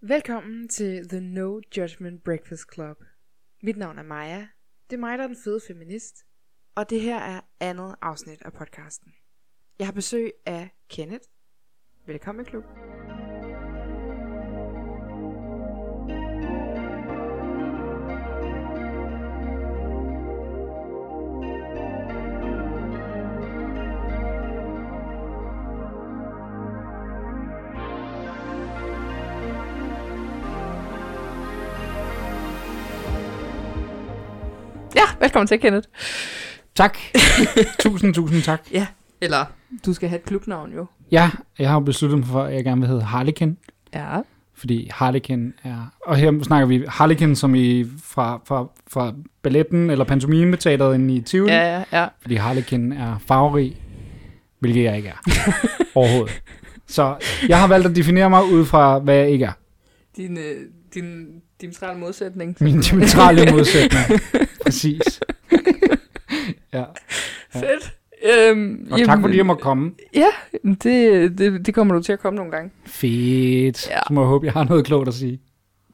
Velkommen til The No Judgment Breakfast Club. Mit navn er Maja. Det er mig, der er den fede feminist. Og det her er andet afsnit af podcasten. Jeg har besøg af Kenneth. Velkommen i klubben. Ja, velkommen til, Kenneth. Tak. tusind, tusind tak. Ja, eller du skal have et klubnavn jo. Ja, jeg har besluttet mig for, at jeg gerne vil hedde Harlekin. Ja. Fordi Harlekin er... Og her snakker vi Harlekin, som i fra, fra, fra balletten eller pantomime-teateret inde i Tivoli. Ja, ja, ja. Fordi Harlekin er farverig, hvilket jeg ikke er. Overhovedet. Så jeg har valgt at definere mig ud fra, hvad jeg ikke er. Din, øh, din diametrale modsætning. Min diametrale modsætning. Præcis. ja. Fedt. Øhm, Og tak fordi jeg må komme. Ja, det, det, det kommer du til at komme nogle gange. Fedt. Ja. Så må jeg håbe, jeg har noget klogt at sige.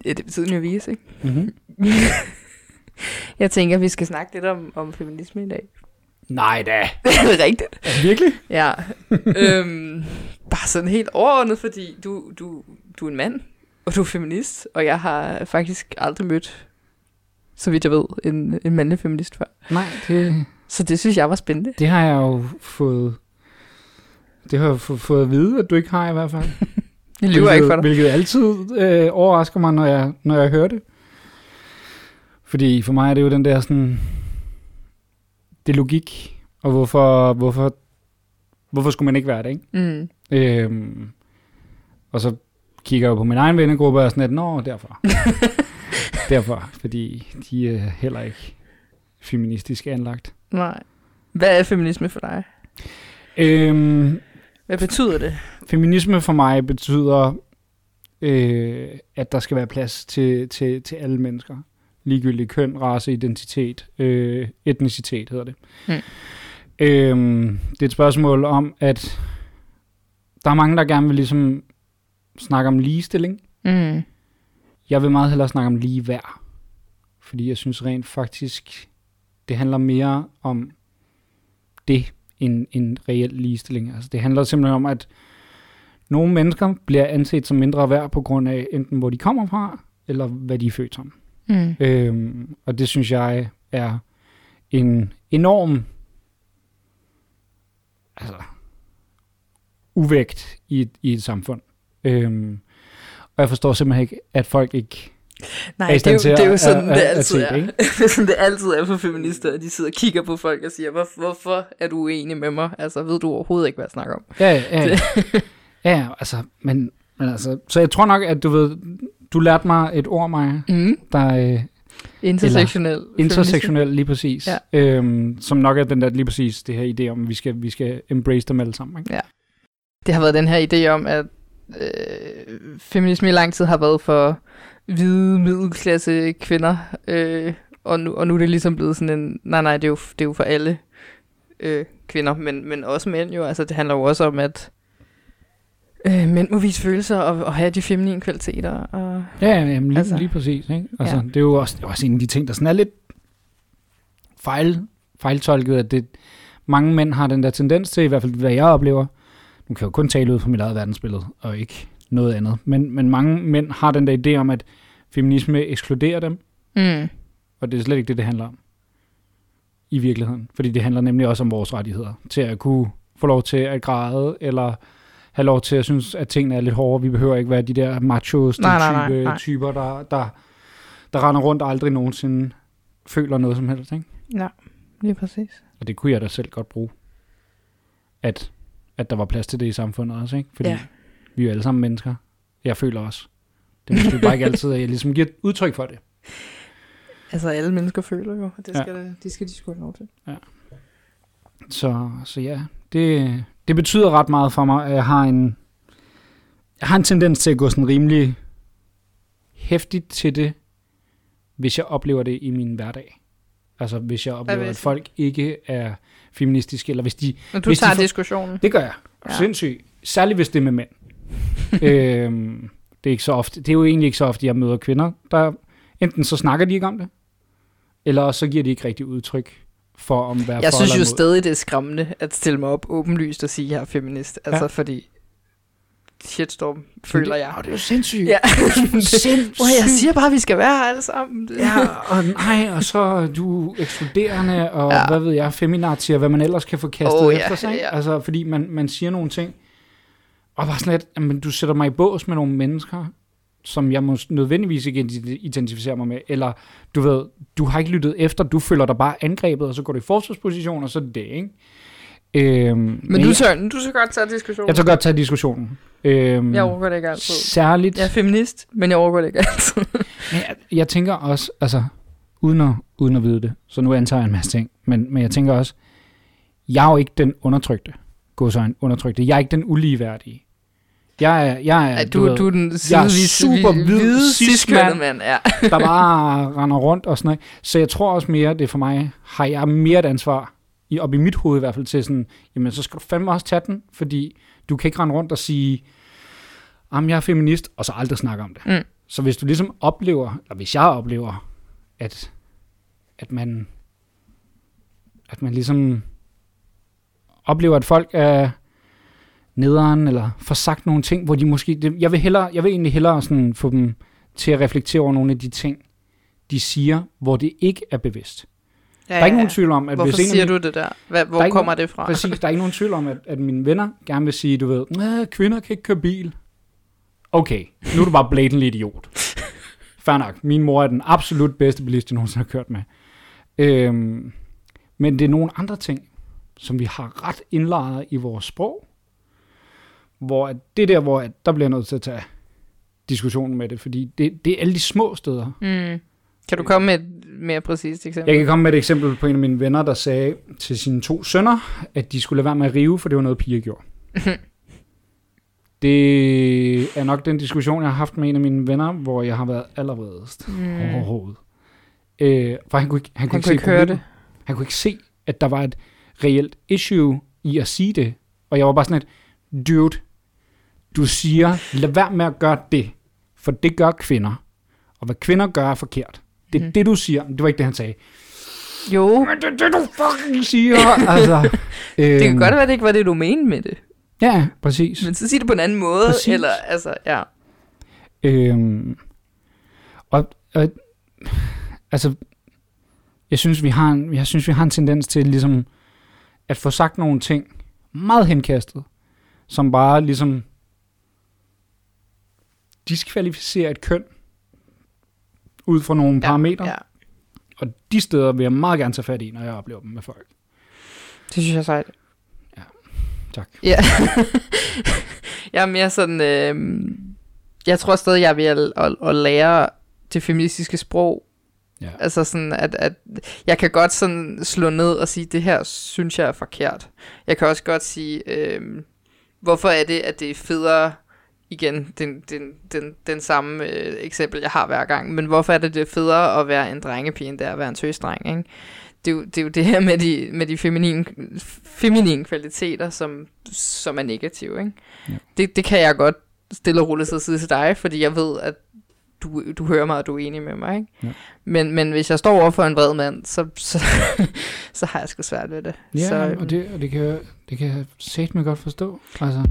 Ja, det betyder jo at vise, ikke? Mm-hmm. Jeg tænker, vi skal snakke lidt om, om feminisme i dag. Nej da. det er rigtigt. Er virkelig? Ja. øhm, bare sådan helt overordnet, fordi du, du, du er en mand, og du er feminist, og jeg har faktisk aldrig mødt, så vidt jeg ved, en, en mandlig feminist før. Nej, det, Så det synes jeg var spændende. det har jeg jo fået... Det har jeg få- fået at vide, at du ikke har i hvert fald. Jeg lyver ikke for dig. Hvilket altid øh, overrasker mig, når jeg, når jeg hører det. Fordi for mig er det jo den der sådan... Det er logik. Og hvorfor, hvorfor, hvorfor skulle man ikke være det, ikke? Mm. Øhm, og så kigger jeg jo på min egen vennegruppe og er sådan lidt, nå, derfor. derfor, fordi de er heller ikke feministisk anlagt. Nej. Hvad er feminisme for dig? Øhm, Hvad betyder det? feminisme for mig betyder, øh, at der skal være plads til, til, til alle mennesker. Ligegyldigt køn, race, identitet, øh, etnicitet hedder det. Mm. Øhm, det er et spørgsmål om, at der er mange, der gerne vil ligesom snakke om ligestilling. Mm. Jeg vil meget hellere snakke om lige værd. Fordi jeg synes rent faktisk, det handler mere om det, end en reel ligestilling. Altså det handler simpelthen om, at nogle mennesker bliver anset som mindre værd på grund af enten hvor de kommer fra, eller hvad de er født som. Mm. Øhm, og det synes jeg er en enorm altså, uvægt i et, i et samfund. Øhm, og jeg forstår simpelthen ikke, at folk ikke... Nej, er det er, jo, det er jo sådan, at- det altid at er. det, Det er sådan, det altid er for feminister, at de sidder og kigger på folk og siger, Hvor, hvorfor er du uenig med mig? Altså, ved du overhovedet ikke, hvad jeg snakker om? Ja, ja, ja. ja altså, men, men altså... Så jeg tror nok, at du ved... Du lærte mig et ord, Maja, Mm. der er øh, Intersektionel. intersektionel lige præcis. Ja. Øhm, som nok er den der lige præcis det her idé om, at vi skal, vi skal embrace dem alle sammen. Ikke? Det har været den her idé om, at øh, feminisme i lang tid har været for hvide middelklasse kvinder, øh, og, nu, og nu er det ligesom blevet sådan en, nej nej, det er jo, det er jo for alle øh, kvinder, men, men også mænd jo, altså det handler jo også om, at øh, mænd må vise følelser og, og have de feminine kvaliteter, og Ja, ja, jamen, lige, Altså, lige præcis. Ikke? Altså, ja. Det er jo også, det er også en af de ting, der sådan er lidt fejl, fejltolket, at det, mange mænd har den der tendens til, i hvert fald hvad jeg oplever, nu kan jeg jo kun tale ud fra mit eget verdensbillede, og ikke noget andet, men, men mange mænd har den der idé om, at feminisme ekskluderer dem, mm, og det er slet ikke det, det handler om i virkeligheden. Fordi det handler nemlig også om vores rettigheder, til at kunne få lov til at græde, eller have lov til at synes, at tingene er lidt hårde. Vi behøver ikke være de der macho Nej, nej, nej, nej. typer, der, der, der render rundt og aldrig nogensinde føler noget som helst. Ikke? ja, lige præcis. Og det kunne jeg da selv godt bruge. At, at der var plads til det i samfundet også. Ikke? Fordi Ja. vi er jo alle sammen mennesker. Jeg føler også. Det er måske bare ikke altid, at jeg ligesom giver udtryk for det. Altså alle mennesker føler jo, og det Ja. skal, de skal de sgu have lov til. Så, så ja, det, det betyder ret meget for mig, at jeg har en, jeg har en tendens til at gå sådan rimelig hæftigt til det, hvis jeg oplever det i min hverdag. Altså hvis jeg oplever, at folk ikke er feministiske, eller hvis de... Men du Hvis de tager får- diskussionen. Det gør jeg. Ja. Sindssygt. Særligt hvis det er med mænd. øhm, Det er, ikke så ofte, det er jo egentlig ikke så ofte, jeg møder kvinder, der enten så snakker de ikke om det, eller så giver de ikke rigtig udtryk for om være Jeg for synes eller jo imod. stadig, det er skræmmende at stille mig op åbenlyst og sige, at jeg er feminist. Altså Ja. fordi shitstorm, føler det, jeg. Åh, det er jo sindssygt. Ja. Sindssygt. Hvor jeg siger bare, at vi skal være her alle sammen. Ja, og nej, og så du ekskluderende, og Ja. ja. hvad ved jeg, feminazi, og hvad man ellers kan få kastet oh, ja, efter sig. ikke? ja. Altså, fordi man, man siger nogle ting, og bare sådan lidt, jamen, du sætter mig i bås med nogle mennesker, som jeg må nødvendigvis ikke identi- identificere mig med, eller du ved, du har ikke lyttet efter, du føler dig bare angrebet, og så går du i forsvarsposition, og så er det det, ikke? Øhm, Men du jeg, tør, du tør godt tage diskussionen. jeg tager godt tage diskussionen. Øhm, Jeg overgår det ikke altid. Særligt, Jeg er feminist, men jeg overgår det ikke altid. Men jeg, jeg tænker også, altså, uden at, uden at vide det, så nu antager jeg en masse ting, men, men jeg tænker også, jeg er jo ikke den undertrykte, gå så en undertrykte, jeg er ikke den uligeværdige. Jeg er, jeg er, Ej, du, du, ved, du er den jeg er super hvi- hvid cis-mand. cis-kønnede mand. Ja. der bare render rundt og sådan noget. Så jeg tror også mere, det er for mig, har jeg mere et ansvar, i, op i mit hoved i hvert fald, til sådan, jamen så skal du fandme også tage den, fordi du kan ikke rende rundt og sige, jamen jeg er feminist, og så aldrig snakke om det. Mm. Så hvis du ligesom oplever, eller hvis jeg oplever, at, at man, at man ligesom oplever, at folk er nederen, eller får sagt nogle ting, hvor de måske, det, jeg vil hellere, jeg vil egentlig hellere sådan få dem til at reflektere over nogle af de ting, de siger, hvor det ikke er bevidst. Ja, Der er ikke nogen tvivl om, at Hvorfor hvis en siger mine, du det der? Hvad, hvor Der er kommer det fra? Præcis, der er ikke nogen tvivl om, at, at mine venner gerne vil sige, du ved, "Næh, kvinder kan ikke køre bil. Okay, nu er du bare blatantly idiot. Fair nok, min mor er den absolut bedste bilist, jeg nogensinde har kørt med. Øhm, men det er nogle andre ting, som vi har ret indlejret i vores sprog, hvor at det er der, hvor at der bliver nødt til at tage diskussionen med det, fordi det, det er alle de små steder. Mm. Kan du komme med et mere præcist eksempel? Jeg kan komme med et eksempel på en af mine venner, der sagde til sine to sønner, at de skulle lade være med at rive, for det var noget, piger gjorde. det er nok den diskussion, jeg har haft med en af mine venner, hvor jeg har været allervredest Mm. overhovedet. Øh, for han kunne ikke, han kunne Han ikke kunne ikke høre problemet. Han kunne ikke se, at der var et reelt issue i at sige det. Og jeg var bare sådan et, dude, du siger, lad være med at gøre det, for det gør kvinder. Og hvad kvinder gør er forkert. Det er Mhm. det, du siger. Det var ikke det, han sagde. Jo, Men det er det, du fucking siger. altså, det kan øhm, godt være, det ikke var det, du mente med det. Ja, præcis. Men så sig det på en anden måde. Præcis. Eller, altså, ja. Øhm, og, og, altså, jeg synes, vi har en, jeg synes, vi har en tendens til ligesom at få sagt nogle ting meget henkastet, som bare ligesom diskvalificerer et køn ud fra nogle ja, parametre. Ja. Og de steder vil jeg meget gerne tage fat i, når jeg oplever dem med folk. Det synes jeg er sejt. Tak. Ja. jeg er mere sådan, øh, jeg tror stadig, jeg at, at, at lære det feministiske sprog. Ja. Altså sådan, at, at jeg kan godt sådan slå ned og sige, det her synes jeg er forkert. Jeg kan også godt sige, øh, hvorfor er det, at det er federe, igen, den, den, den, den samme øh, eksempel, jeg har hver gang, men hvorfor er det, det er federe at være en drengepige, end det er at være en tøsdreng, ikke? Det er, jo, det er jo det her med de, med de feminine, feminine kvaliteter, som, som er negative, ikke? Ja. Det, det kan jeg godt stille og roligt sidde til dig, fordi jeg ved, at du, du hører mig, og du er enig med mig, ikke? Ja. Men, men hvis jeg står over for en vred mand, så, så, så har jeg sgu svært ved det. Ja, så, og det, og det kan, jeg- det kan jeg sæt mig godt forstå. Altså,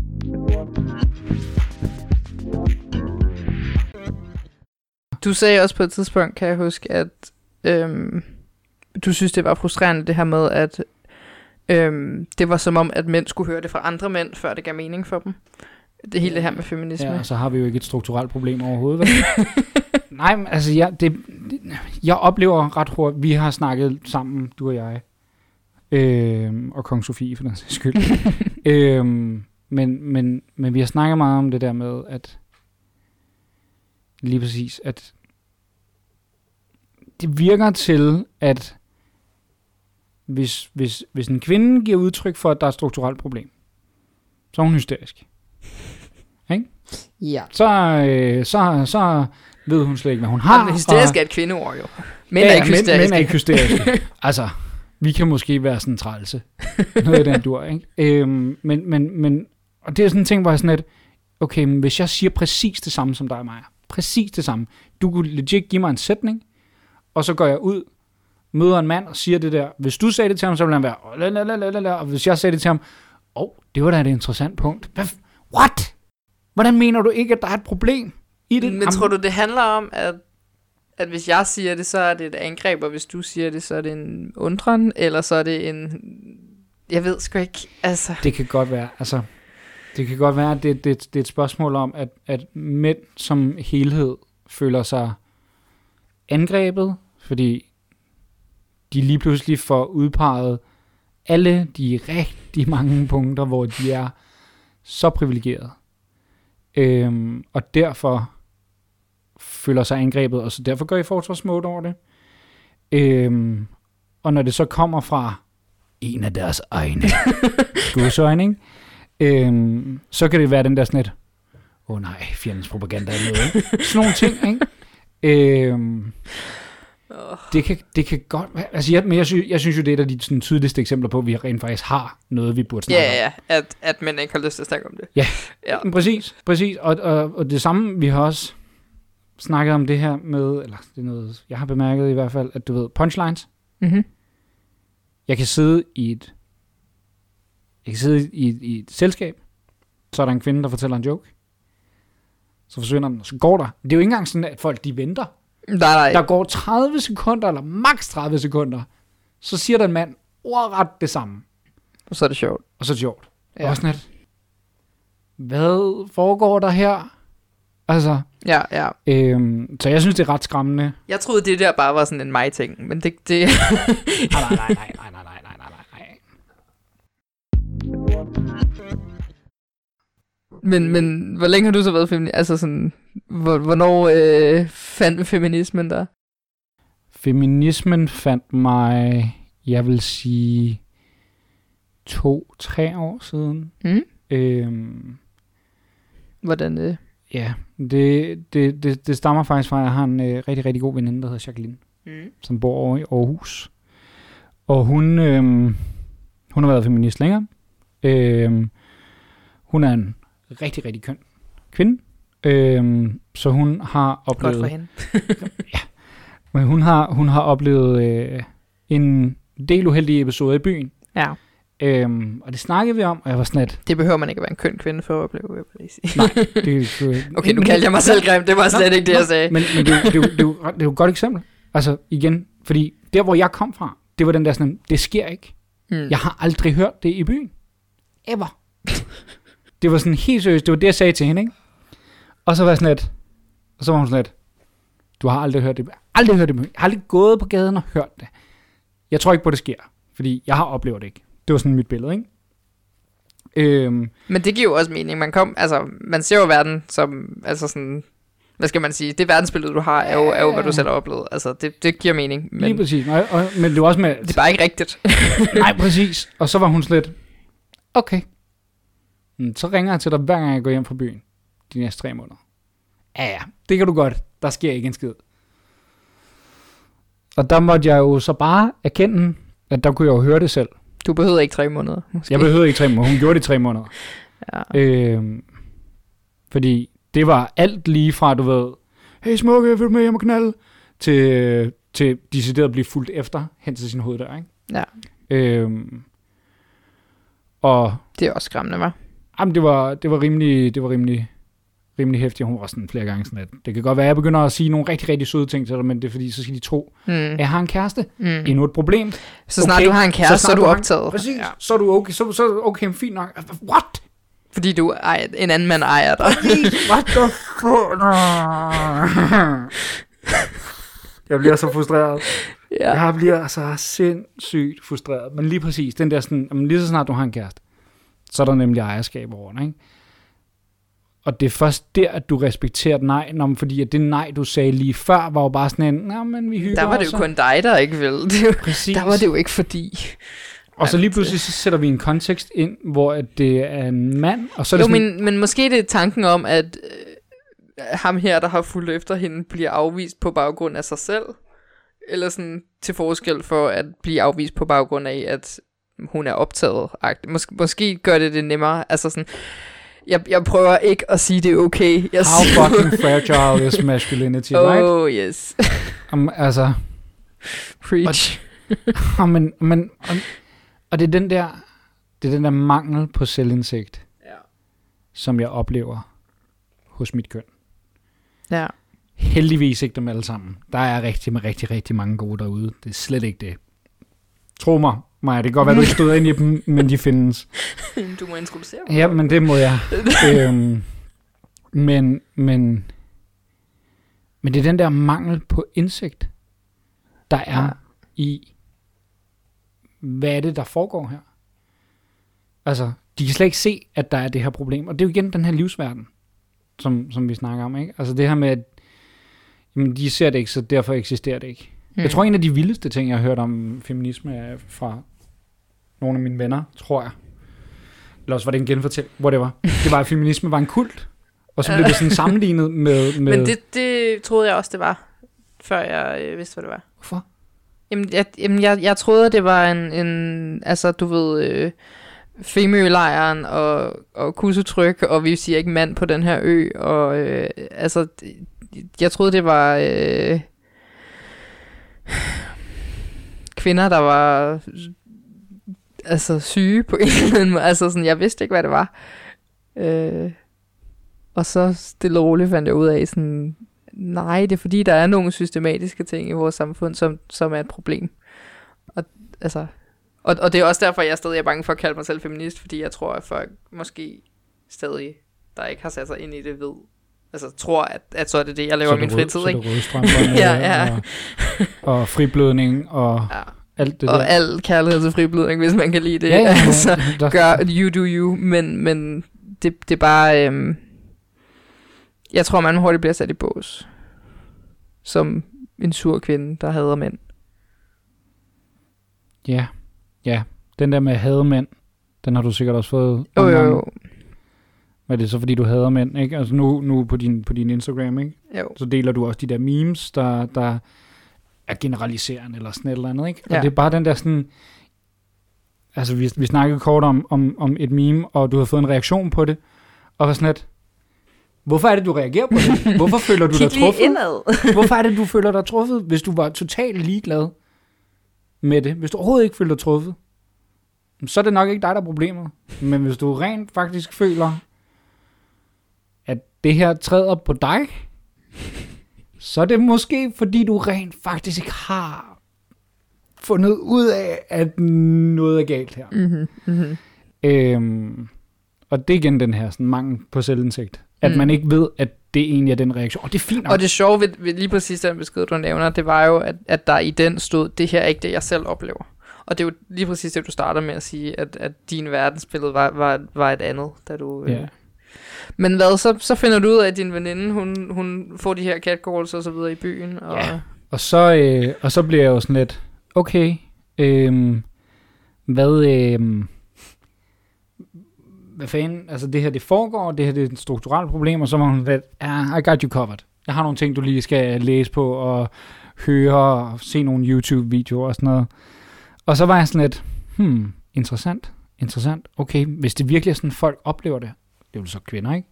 Du sagde også på et tidspunkt, kan jeg huske, at øhm, du synes, det var frustrerende det her med, at øhm, det var som om, at mænd skulle høre det fra andre mænd, før det gav mening for dem. Det hele det her med feminisme. ja, og så har vi jo ikke et strukturelt problem overhovedet. Vel? Nej, men altså, jeg, det, det, jeg oplever ret hurtigt, vi har snakket sammen, du og jeg, øhm, og Kong Sofie for den sags skyld. øhm, men, men, men vi har snakket meget om det der med, at lige præcis, at det virker til, at hvis, hvis, hvis en kvinde giver udtryk for, at der er et strukturelt problem, så er hun hysterisk. Ja. Så, øh, så, så ved hun slet ikke, hvad hun har. Jamen, hysterisk og- er et kvindeord jo. Mænd er ikke mænd, hysteriske. mænd er ikke hysteriske. altså, vi kan måske være sådan trælse. Noget af den dur, ikke? Øhm, men, men, men, og det er sådan en ting, hvor jeg sådan lidt, okay, men hvis jeg siger præcis det samme som dig og mig, præcis det samme, du kunne legit give mig en sætning, og så går jeg ud, møder en mand og siger det der. Hvis du sagde det til ham, så ville han være, "Åh, la, la, la, la, la, la." og hvis jeg sagde det til ham, åh, oh, det var da et interessant punkt. Hvad, what? Hvordan mener du ikke, at der er et problem i det? Men tror du, det handler om, at, at hvis jeg siger det, så er det et angreb, og hvis du siger det, så er det en undren, eller så er det en... Jeg ved sgu ikke, altså... Det kan godt være, altså, det kan godt være, at det, det, det er et spørgsmål om, at, at mænd som helhed føler sig angrebet, fordi de lige pludselig får udpeget alle de rigtig mange punkter, hvor de er så privilegerede. Øhm, og derfor føler sig angrebet, og så derfor går I forsvarsmode over det. Øhm, og når det så kommer fra en af deres egne skudsøjne, ikke? Øhm, så kan det være den der sådan åh oh, nej, fjendens propaganda er noget. Sådan nogle ting, ikke? Øhm, Det, kan, det kan godt være, altså jeg, men jeg synes, jeg synes jo, det er et af de sådan, tydeligste eksempler på, at vi rent faktisk har noget, vi burde snakke ja, ja, at, at mænd ikke har lyst til at snakke om det. Ja. ja. om. Præcis, præcis. Og, og, og det samme, vi har også snakket om det her med, eller det er noget, jeg har bemærket i hvert fald, at du ved, punchlines. Mm-hmm. Jeg kan sidde i et, jeg kan sidde i, et- i et selskab, så er der en kvinde, der fortæller en joke. Så forsvinder den, og så går der. Det er jo ikke engang sådan, at folk de venter. Nej, nej. Der går 30 sekunder, eller maks 30 sekunder. Så siger der en mand ordret det samme. Og så er det sjovt. Og så er det sjovt. Ja. Ja. Og sådan et, hvad foregår der her? Altså, Ja, ja. øhm, så jeg synes, det er ret skræmmende. Jeg troede, det der bare var sådan en mig-ting, men det... det nej, nej, nej, nej, nej, nej, nej, nej, nej. Men, men hvor længe har du så været feminist? Altså sådan, hvor, hvornår øh, fandt feminismen der? Feminismen fandt mig, jeg vil sige, to-tre år siden. Mm? Øhm, Hvordan øh, ja, det, det, det, det stammer faktisk fra, at jeg har en øh, rigtig, rigtig god veninde, der hedder Jacqueline, mm. som bor over i Aarhus. Og hun, øhm, hun har været feminist længere. Øhm, hun er en rigtig, rigtig køn kvinde. Øhm, så hun har Godt oplevet... for hende. Men hun har, hun har oplevet øh, en del uheldige episoder i byen. Ja, Øhm, og det snakkede vi om, og jeg var sådan det behøver man ikke at være en køn kvinde for at opleve, vil jeg lige sige. nej, det, det, Okay, nu kaldte jeg mig selv grim, det var slet Nå, ikke det, nå, jeg sagde. Men, men det, er jo- det, er jo- det, er jo det er jo et godt eksempel. Altså igen, fordi der hvor jeg kom fra, det var den der sådan, det sker ikke. Mm. Jeg har aldrig hørt det i byen. Ever. Det var sådan helt seriøst, det var det jeg sagde til hende, ikke? Og så var jeg sådan lidt, og så var hun sådan lidt, du har aldrig hørt det, aldrig hørt det. Jeg har aldrig gået på gaden og hørt det. Jeg tror ikke på, det sker, fordi jeg har oplevet det ikke. Det var sådan mit billede, ikke? Øhm, Men det giver jo også mening. Man, kom, altså, man ser jo verden som, altså sådan, hvad skal man sige, det verdensbillede, du har, er jo, er jo hvad du selv har oplevet. Altså, det, det giver mening, men, lige præcis. Og, og, men det var også med, det er bare ikke rigtigt. Nej, præcis. Og så var hun slet, okay. Mm, Så ringer jeg til dig, hver gang jeg går hjem fra byen. De næste tre måneder. Ja, ja, det kan du godt. Der sker ikke en skid. Og der måtte jeg jo så bare erkende, at der kunne jeg jo høre det selv. Du behøver ikke tre måneder, måske. Jeg behøvede ikke tre måneder. Hun gjorde det i tre måneder. Ja. Øhm, fordi det var alt lige fra, du ved, hey smukke, vil du med hjem og knalde? Til, til decideret at blive fuldt efter, hen til sin hoveddør, ikke? Ja. Øhm, og Det er også skræmmende, var. Jamen, det var, det var rimelig, det var rimelig, rimelig hæftigt. Hun var sådan flere gange sådan, at det kan godt være, at jeg begynder at sige nogle rigtig, rigtig søde ting til dig, men det er fordi, så skal de tro, Mm. at jeg har en kæreste. Mm. Endnu et problem. Så snart Okay, du har en kæreste, så, snart er du en- optaget. Præcis. Ja. Så er du okay. Så, så du okay, fint nok. What? Fordi du ejer, en anden mand ejer dig. What the fuck? jeg bliver så frustreret. ja. Jeg bliver så sindssygt frustreret. Men lige præcis, den der sådan, jamen lige så snart du har en kæreste, så er der nemlig ejerskab over ikke? Og det er først der, at du respekterer et nej, når, fordi at det nej, du sagde lige før, var jo bare sådan en, nej, men vi hygger Der var det jo og-" kun dig, der ikke ville. Det, var- Præcis. der var det jo ikke fordi. Og så lige pludselig, så sætter vi en kontekst ind, hvor at det er en mand, og så er Jo, det sådan, men, men måske det er tanken om, at øh, ham her, der har fulgt efter hende, bliver afvist på baggrund af sig selv. Eller sådan til forskel for at blive afvist på baggrund af, at hun er optaget. Mås- måske gør det det nemmere. Altså sådan, Jeg, jeg prøver ikke at sige, det er okay. Jeg How siger- fucking fragile is masculinity, right? Oh, yes. Um, altså, Preach. og, men, men, og, og det er den der, det er den der mangel på selvindsigt, Ja. som jeg oplever hos mit køn. Ja. Heldigvis ikke dem alle sammen. Der er rigtig, rigtig, rigtig mange gode derude. Det er slet ikke det. Tro mig, Maja, det kan godt være, du ikke stod ind i dem, men de findes. Du må introducere mig. Ja, men det må jeg. øhm, men, men, men det er den der mangel på indsigt, der er Ja. i, hvad er det, der foregår her? Altså, de kan slet ikke se, at der er det her problem. Og det er jo igen den her livsverden, som, som vi snakker om. Ikke? Altså det her med, at jamen, de ser det ikke, så derfor eksisterer det ikke. Mm. Jeg tror, en af de vildeste ting, jeg har hørt om feminisme, er fra nogle af mine venner, tror jeg. Eller også var det en genfortæl, whatever. Det var, at feminisme var en kult. Og så blev det sådan sammenlignet med... med Men det, det troede jeg også, det var, før jeg øh, vidste, hvad det var. Hvorfor? Jamen, jeg, jamen jeg, jeg troede, det var en, en altså, du ved, øh, Femølejren og, og kussetryk, og vi siger ikke mand på den her ø, og øh, altså, jeg troede, det var øh, kvinder, der var altså syge på en eller anden måde. Altså sådan, jeg vidste ikke, hvad det var. Øh, og så stille og roligt fandt jeg ud af sådan, nej, det er fordi, der er nogle systematiske ting i vores samfund, som, som er et problem. Og, altså, og, og det er også derfor, jeg stadig er bange for at kalde mig selv feminist, fordi jeg tror, at folk måske stadig, der ikke har sat sig ind i det, ved, altså tror, at, at så er det det, jeg laver Så min rød- fritid, så ikke? det rødstrømperne, Ja, ja. Og, og friblødning og Ja. Alt det Og der. al kærlighed til friblødning, hvis man kan lide det. ja, ja, altså, der, gør you do you, men, men det, det er bare, øhm, jeg tror, man hurtigt bliver sat i bås. Som en sur kvinde, der hader mænd. Ja, ja. Den der med hade mænd, den har du sikkert også fået Jo, jo, jo. Men det er så fordi, du hader mænd, ikke? Altså nu, nu på, din, på din Instagram, ikke? jo. Så deler du også de der memes, der, der er generaliserende eller sådan et eller andet, ikke? Ja. Og det er bare den der sådan... Altså, vi, vi snakkede kort om, om, om et meme, og du har fået en reaktion på det, og var sådan lidt... Hvorfor er det, du reagerer på det? Hvorfor føler du dig truffet? Hvorfor er det, du føler dig truffet, hvis du var totalt ligeglad med det? Hvis du overhovedet ikke føler dig truffet, så er det nok ikke dig, der er problemet. Men hvis du rent faktisk føler, at det her træder på dig, så er det måske, fordi du rent faktisk ikke har fundet ud af, at noget er galt her. mm-hmm, mm-hmm. Øhm, og det er igen den her sådan, mangel på selvindsigt. At Mm. man ikke ved, at det egentlig er den reaktion. Og det er fint nok. Og det sjove ved, ved lige præcis den besked, du nævner, det var jo, at, at der i den stod, det her er ikke det, jeg selv oplever. Og det er jo lige præcis det, du starter med at sige, at, at din verdensbillede var, var, var et andet, da du... Ja. Øh... Men hvad, så, så finder du ud af, at din veninde, hun, hun får de her catcalls og så videre i byen. Og... Ja. Og så, øh, og så bliver jeg jo sådan lidt, okay, øh, hvad, øh, hvad fanden, altså det her det foregår, det her det er et strukturelt problem, og så var hun lidt, ah, I got you covered. Jeg har nogle ting, du lige skal læse på, og høre, og se nogle YouTube-videoer og sådan noget. Og så var jeg sådan lidt, hmm, interessant, interessant, okay, hvis det virkelig er sådan, folk oplever det, det er jo så kvinder, ikke?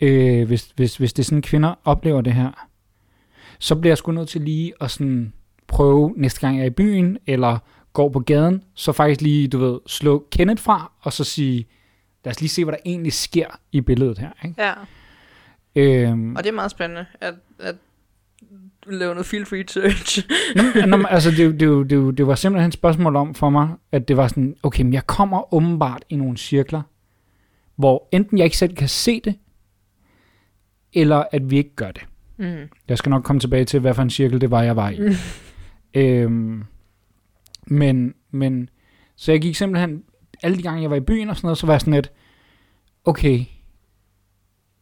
Øh, hvis, hvis, hvis det er sådan, kvinder oplever det her, så bliver jeg sgu nødt til lige at sådan prøve næste gang jeg er i byen, eller går på gaden, så faktisk lige, du ved, slå Kenneth fra, og så sige, lad os lige se, hvad der egentlig sker i billedet her. Ikke? ja. Øhm, Og det er meget spændende, at, at lave noget field research. Nå, altså, det, det, det, det var simpelthen et spørgsmål om for mig, at det var sådan, okay, men jeg kommer åbenbart i nogle cirkler, hvor enten jeg ikke selv kan se det, eller at vi ikke gør det. mm. Jeg skal nok komme tilbage til, hvad for en cirkel det var, jeg var i. Mm. Øhm, men, men, så jeg gik simpelthen, alle de gange jeg var i byen og sådan noget, så var jeg sådan lidt, okay,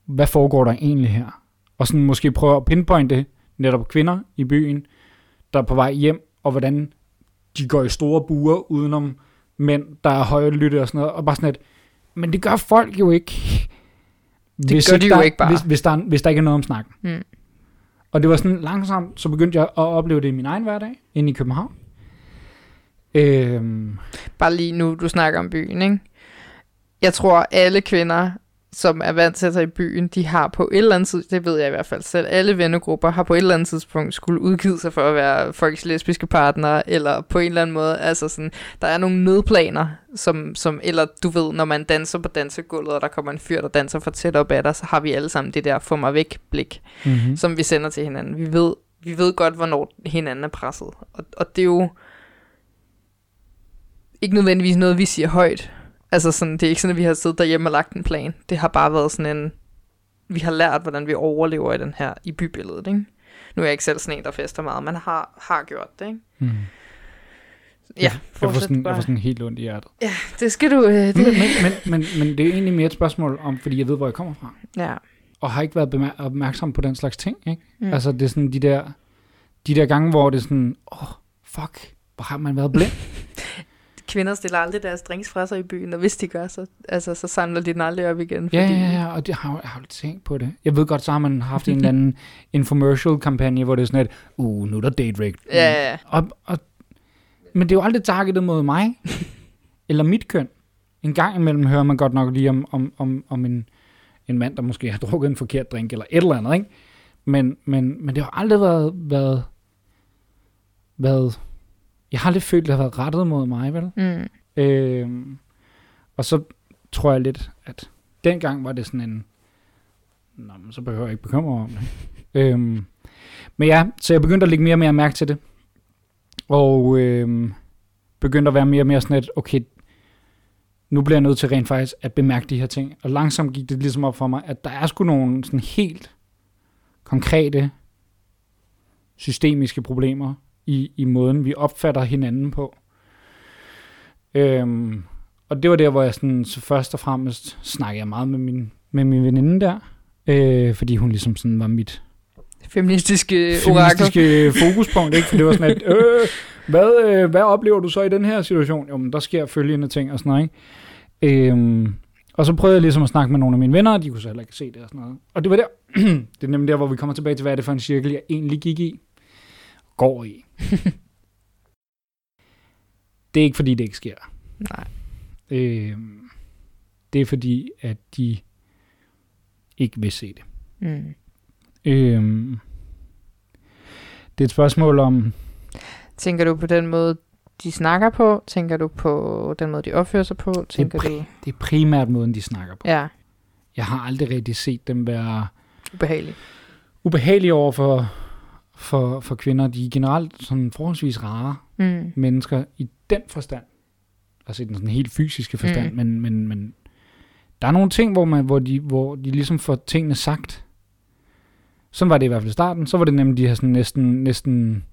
hvad foregår der egentlig her? Og sådan måske prøve at pinpointe netop kvinder i byen, der er på vej hjem, og hvordan de går i store buer udenom mænd, der er høje lytte og sådan noget, og bare sådan lidt, men det gør folk jo ikke. Det gør de jo der, ikke bare. Hvis, hvis, der, hvis der ikke er noget om snakken. Mm. Og det var sådan langsomt, så begyndte jeg at opleve det i min egen hverdag, inde i København. Øhm, Bare lige nu, du snakker om byen, ikke? Jeg tror, alle kvinder som er vant til at tage i byen, de har på et eller andet tidspunkt, det ved jeg i hvert fald selv, alle vennegrupper har på et eller andet tidspunkt skulle udgive sig for at være folks lesbiske partnere, eller på en eller anden måde, altså sådan, der er nogle nødplaner, som, som eller du ved, når man danser på dansegulvet, og der kommer en fyr, der danser for tæt op ad dig, så har vi alle sammen det der få mig væk blik, Mm-hmm. som vi sender til hinanden. Vi ved, vi ved godt, hvornår hinanden er presset, og, og det er jo ikke nødvendigvis noget, vi siger højt, Altså sådan, det er ikke sådan, at vi har siddet derhjemme og lagt en plan. Det har bare været sådan en... Vi har lært, hvordan vi overlever i den her, i bybilledet, ikke? Nu er jeg ikke selv sådan en, der fester meget, men har, har gjort det, ikke? Mm. Ja, jeg, jeg, får fortsæt sådan, jeg bare. får sådan helt ondt i hjertet. Ja, det skal du... Øh, det, Men, men, men, men, det er egentlig mere et spørgsmål om, fordi jeg ved, hvor jeg kommer fra. ja. Og har ikke været bemær- opmærksom på den slags ting, ikke? Mm. Altså, det er sådan de der, de der gange, hvor det er sådan, åh, oh, fuck, hvor har man været blind? Kvinder stiller aldrig deres drinks fra sig i byen, og hvis de gør, så, altså, så samler de den aldrig op igen. ja, ja, ja, og det har jeg har tænkt på det. Jeg ved godt, så har man haft en eller anden infomercial-kampagne, hvor det er sådan et, uh, nu er der date rape. Ja, ja, ja. Og, og, men det er jo aldrig targetet mod mig, eller mit køn. En gang imellem hører man godt nok lige om, om, om, om en, en mand, der måske har drukket en forkert drink, eller et eller andet, ikke? Men, men, men det har aldrig været, været, været, jeg har aldrig følt, at det har været rettet mod mig, vel? Mm. Øhm, og så tror jeg lidt, at dengang var det sådan en, Nå, men så behøver jeg ikke bekymre mig om det. øhm, men ja, så jeg begyndte at lægge mere og mere mærke til det. Og øhm, begyndte at være mere og mere sådan et, okay, nu bliver jeg nødt til rent faktisk at bemærke de her ting. Og langsomt gik det ligesom op for mig, at der er sgu nogle sådan helt konkrete systemiske problemer i, i måden, vi opfatter hinanden på. Øhm, og det var der, hvor jeg sådan, så først og fremmest snakkede jeg meget med min, med min veninde der, øh, fordi hun ligesom sådan var mit Feministiske orakel. feministiske fokuspunkt, ikke? For det var sådan, at, øh, hvad, øh, hvad oplever du så i den her situation? Jo, men der sker følgende ting og sådan noget, ikke? Øhm, og så prøvede jeg ligesom at snakke med nogle af mine venner, og de kunne så heller ikke se det og sådan noget. Og det var der, det er nemlig der, hvor vi kommer tilbage til, hvad er det for en cirkel, jeg egentlig gik i, går i. det er ikke fordi, det ikke sker. Nej. Øhm, det er fordi, at de ikke vil se det. Mm. Øhm, det er et spørgsmål om, Tænker du på den måde, de snakker på? Tænker du på den måde, de opfører sig på? Tænker pri- du... det er primært måden, de snakker på. Ja, Jeg har aldrig rigtig set dem være ubehageligt. ubehagelige over for, for, for kvinder. De er generelt sådan forholdsvis rare Mm. mennesker i den forstand. Altså i den sådan helt fysiske forstand, Mm. men, men, men der er nogle ting, hvor, man, hvor, de, hvor de ligesom får tingene sagt. Sådan var det i hvert fald i starten. Så var det nemlig de her sådan næsten, næsten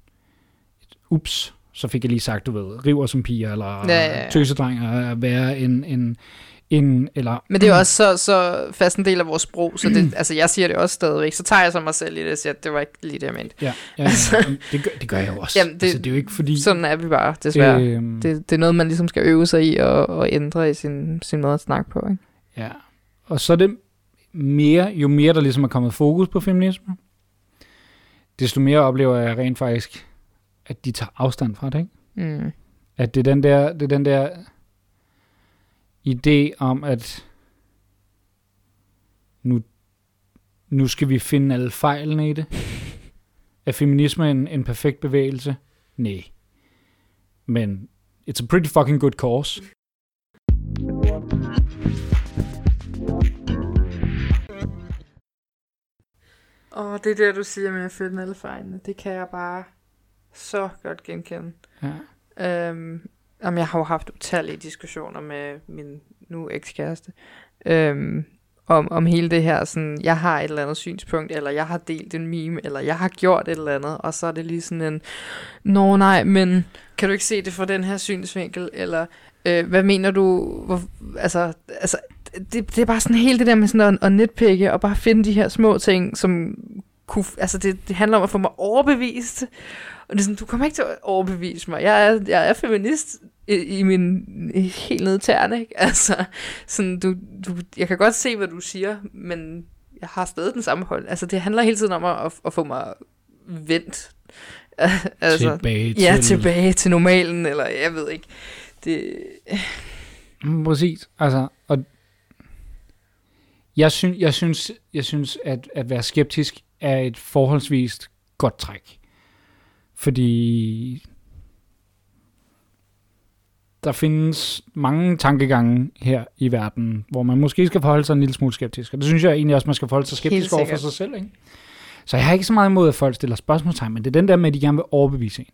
ups, så fik jeg lige sagt, du ved, river som piger, eller Ja, ja, ja. tøsedrenger være en, en, en, eller... Men det er jo også så, så fast en del af vores sprog, så det, altså jeg siger det også stadigvæk, så tager jeg så mig selv i det og siger, at det var ikke lige det, jeg mente. Ja, ja, ja, Altså- ja. Det, gør, det gør jeg jo også. Jamen, det- altså, det er jo ikke fordi... Sådan er vi bare, desværre. Øh, Øhm, det, det er noget, man ligesom skal øve sig i og, og ændre i sin, sin måde at snakke på. Ikke? Ja, og så er det mere, jo mere der ligesom er kommet fokus på feminisme, desto mere oplever jeg rent faktisk, at de tager afstand fra det, ikke? Mm. At det er den der, det er den der idé om, at nu, nu skal vi finde alle fejlene i det. Er feminisme en, en perfekt bevægelse? Nej. Men it's a pretty fucking good cause. Åh, oh, det er det, du siger med at finde alle fejlene. Det kan jeg bare så godt genkende. Ja. Øhm, jamen, jeg har jo haft utallige diskussioner med min nu ekskæreste. Øhm, om, om hele det her, sådan, jeg har et eller andet synspunkt, eller jeg har delt en meme, eller jeg har gjort et eller andet, og så er det lige sådan en, nå nej, men kan du ikke se det fra den her synsvinkel, eller øh, hvad mener du, hvor, altså, altså det, det er bare sådan helt det der med sådan at, at netpikke, og bare finde de her små ting, som kunne, altså det, det handler om at få mig overbevist, og det er sådan, du kommer ikke til at overbevise mig. Jeg er, jeg er feminist i, i min i helt nede i tæerne, ikke? Altså, sådan, du, du, jeg kan godt se, hvad du siger, men jeg har stadig den samme hold. Altså, det handler hele tiden om at, at få mig vendt. altså, tilbage til... ja, tilbage til normalen, eller jeg ved ikke. Det, Mm, Præcis. Altså, og Jeg, synes, jeg synes, jeg synes at, at være skeptisk er et forholdsvis godt træk. Fordi der findes mange tankegange her i verden, hvor man måske skal forholde sig en lille smule skeptisk. Og det synes jeg egentlig også, man skal forholde sig skeptisk over for sig selv. Ikke? Så jeg har ikke så meget imod, at folk stiller spørgsmålstegn, men det er den der med, at de gerne vil overbevise en.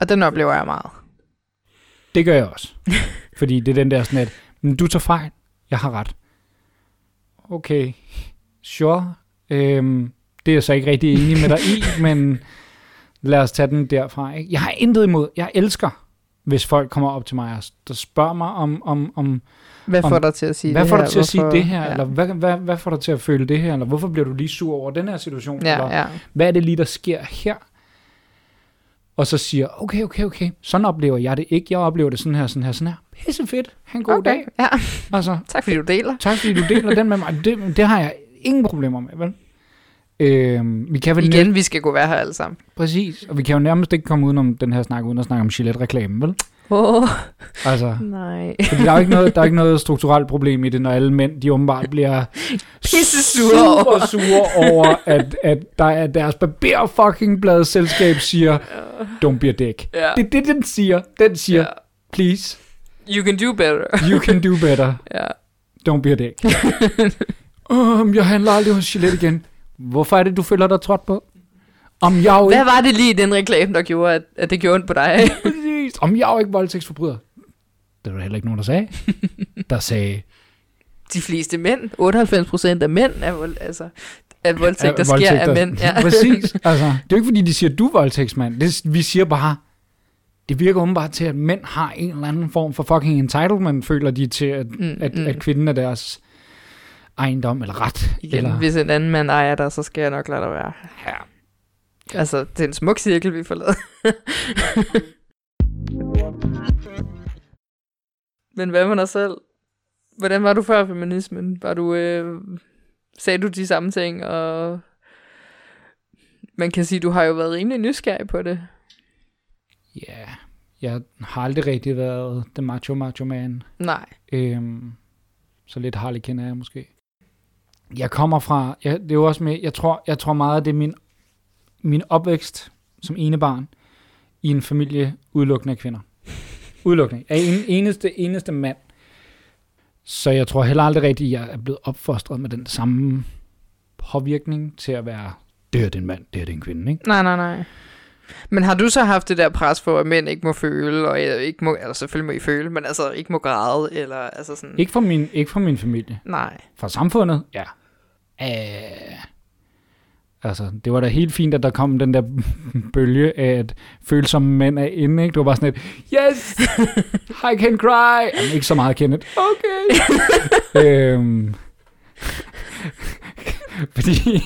Og den oplever jeg meget. Det gør jeg også. Fordi det er den der sådan, at "Men du tager fejl, jeg har ret. Okay, sure. Øhm, det er jeg så ikke rigtig enig med dig i, men lad os tage den derfra. Ikke? Jeg har intet imod, jeg elsker, hvis folk kommer op til mig og der spørger mig om, om, om Hvad Om- får dig til at sige hvad det får her? dig til at sige det her, ja. eller hvad, hvad, hvad får dig til at føle det her, eller hvorfor bliver du lige sur over den her situation, Ja, eller ja. hvad er det lige, der sker her? Og så siger, okay, okay, okay, sådan oplever jeg det ikke. Jeg oplever det sådan her, sådan her, sådan her. Pisse fedt. Ha' en god okay. dag. Ja, Altså, tak fordi du deler. tak fordi du deler den med mig. Det, det har jeg ingen problemer med, vel? Øhm, vi kan vel Igen, næ- vi skal gå være her alle sammen. præcis, og vi kan jo nærmest ikke komme udenom den her snak, uden at snakke om Gillette-reklamen, vel? Åh, oh, Altså, nej. fordi der er jo ikke noget, der er ikke noget strukturelt problem i det, når alle mænd, de åbenbart bliver Pisse sure over. super sure over, at, at der er deres barber fucking blad selskab siger, don't be a dick. Ja. Det er det, den siger. Den siger, Ja. please, You can do better. you can do better. ja. Don't be a dick. um, jeg handler aldrig hos Gillette igen. Hvorfor er det, du føler dig trådt på? Om jeg jo Hvad ikke, var det lige i den reklame, der gjorde, at, at det gjorde ondt på dig? om jeg jo ikke voldtægtsforbryder. Det var der heller ikke nogen, der sagde. Der sagde, De fleste mænd, 98 procent af mænd, er vold, altså, at voldtægt, der sker voldtægter- af mænd. Ja. Præcis. Altså, det er jo ikke fordi, de siger, du er voldtægtsmand. Det, vi siger bare, det virker åbenbart til, at mænd har en eller anden form for fucking entitlement, føler de til, at, Mm, at, mm. at kvinden er deres ejendom eller ret. Igen, eller, hvis en anden mand ejer dig, så skal jeg nok lade dig være. Ja. Altså, det er en smuk cirkel, vi får lavet. Men hvad med dig selv? Hvordan var du før feminismen? Var du, øh, sagde du de samme ting, og man kan sige, du har jo været rimelig nysgerrig på det. Ja, jeg har aldrig rigtig været the macho macho man. Nej. Øhm, så lidt Harley kender jeg måske. Jeg kommer fra, jeg, det er jo også med, jeg tror, jeg tror meget, at det er min, min opvækst som ene barn i en familie udelukkende af kvinder. Udelukkende. Af en, eneste, eneste mand. Så jeg tror heller aldrig rigtigt, at jeg er blevet opfostret med den samme påvirkning til at være, det er din mand, det er din kvinde, ikke? Nej, nej, nej. Men har du så haft det der pres for, at mænd ikke må føle, og øh, ikke må, altså selvfølgelig må I føle, men altså ikke må græde, eller altså sådan... Ikke fra min, ikke fra min familie. Nej. Fra samfundet? Ja. Æh, altså, det var da helt fint, at der kom den der bølge af, at følsomme mænd er inde, ikke? Det var bare sådan et, yes, I can cry. Jamen, ikke så meget, Kenneth. Okay. øhm, fordi,